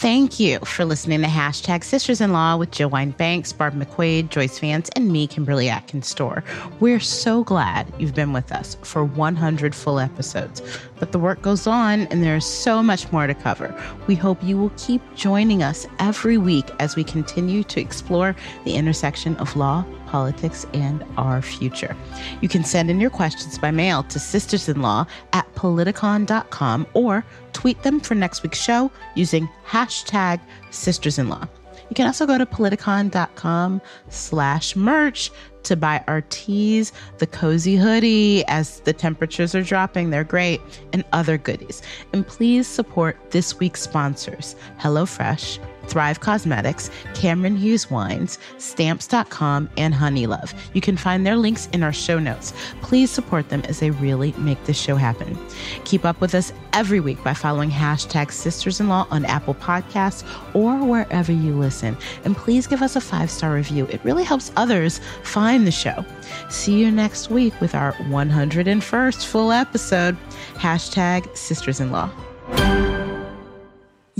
Thank you for listening to Hashtag Sisters in Law with Wine Banks, Barb McQuade, Joyce Vance, and me, Kimberly Atkins Stohr. We're so glad you've been with us for 100 full episodes. But the work goes on, and there's so much more to cover. We hope you will keep joining us every week as we continue to explore the intersection of law, politics, and our future. You can send in your questions by mail to sistersinlaw at politicon.com or tweet them for next week's show using hashtag sistersinlaw. You can also go to politicon.com slash merch to buy our teas, the cozy hoodie as the temperatures are dropping. They're great, and other goodies. And please support this week's sponsors HelloFresh, Thrive Causemetics, Cameron Hughes Wines, Stamps.com, and Honeylove. You can find their links in our show notes. Please support them as they really make this show happen. Keep up with us every week by following hashtag Sisters in Law on Apple Podcasts or wherever you listen. And please give us a five star review. It really helps others find the show. See you next week with our 101st full episode. Hashtag Sisters in Law.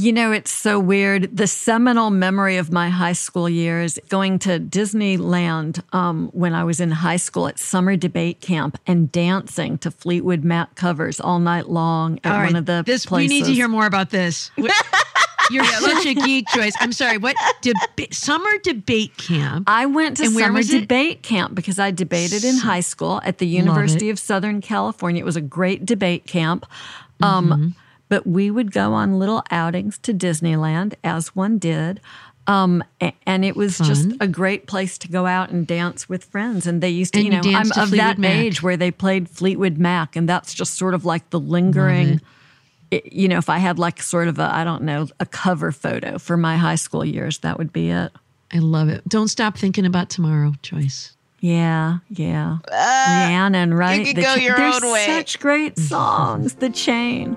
You know, it's so weird. The seminal memory of my high school years going to Disneyland um, when I was in high school at summer debate camp and dancing to Fleetwood Mac covers all night long at one of the this places. we need to hear more about this. You're such a geek, Joyce. I'm sorry. What deba- summer debate camp? I went to summer debate camp because I debated in high school at the University of Southern California. It was a great debate camp. Um, Mm-hmm. But we would go on little outings to Disneyland, as one did. Um, and it was just a great place to go out and dance with friends. And they used to, And you you know, I'm of Fleetwood that Mac. age where they played Fleetwood Mac, and that's just sort of like the lingering. it- you know, if I had like sort of a, I don't know, a cover photo for my high school years, that would be it. I love it. Don't stop thinking about tomorrow, Joyce. Yeah, yeah. Rhiannon, right? could The go Cha- your own way. Such great songs. The Chain.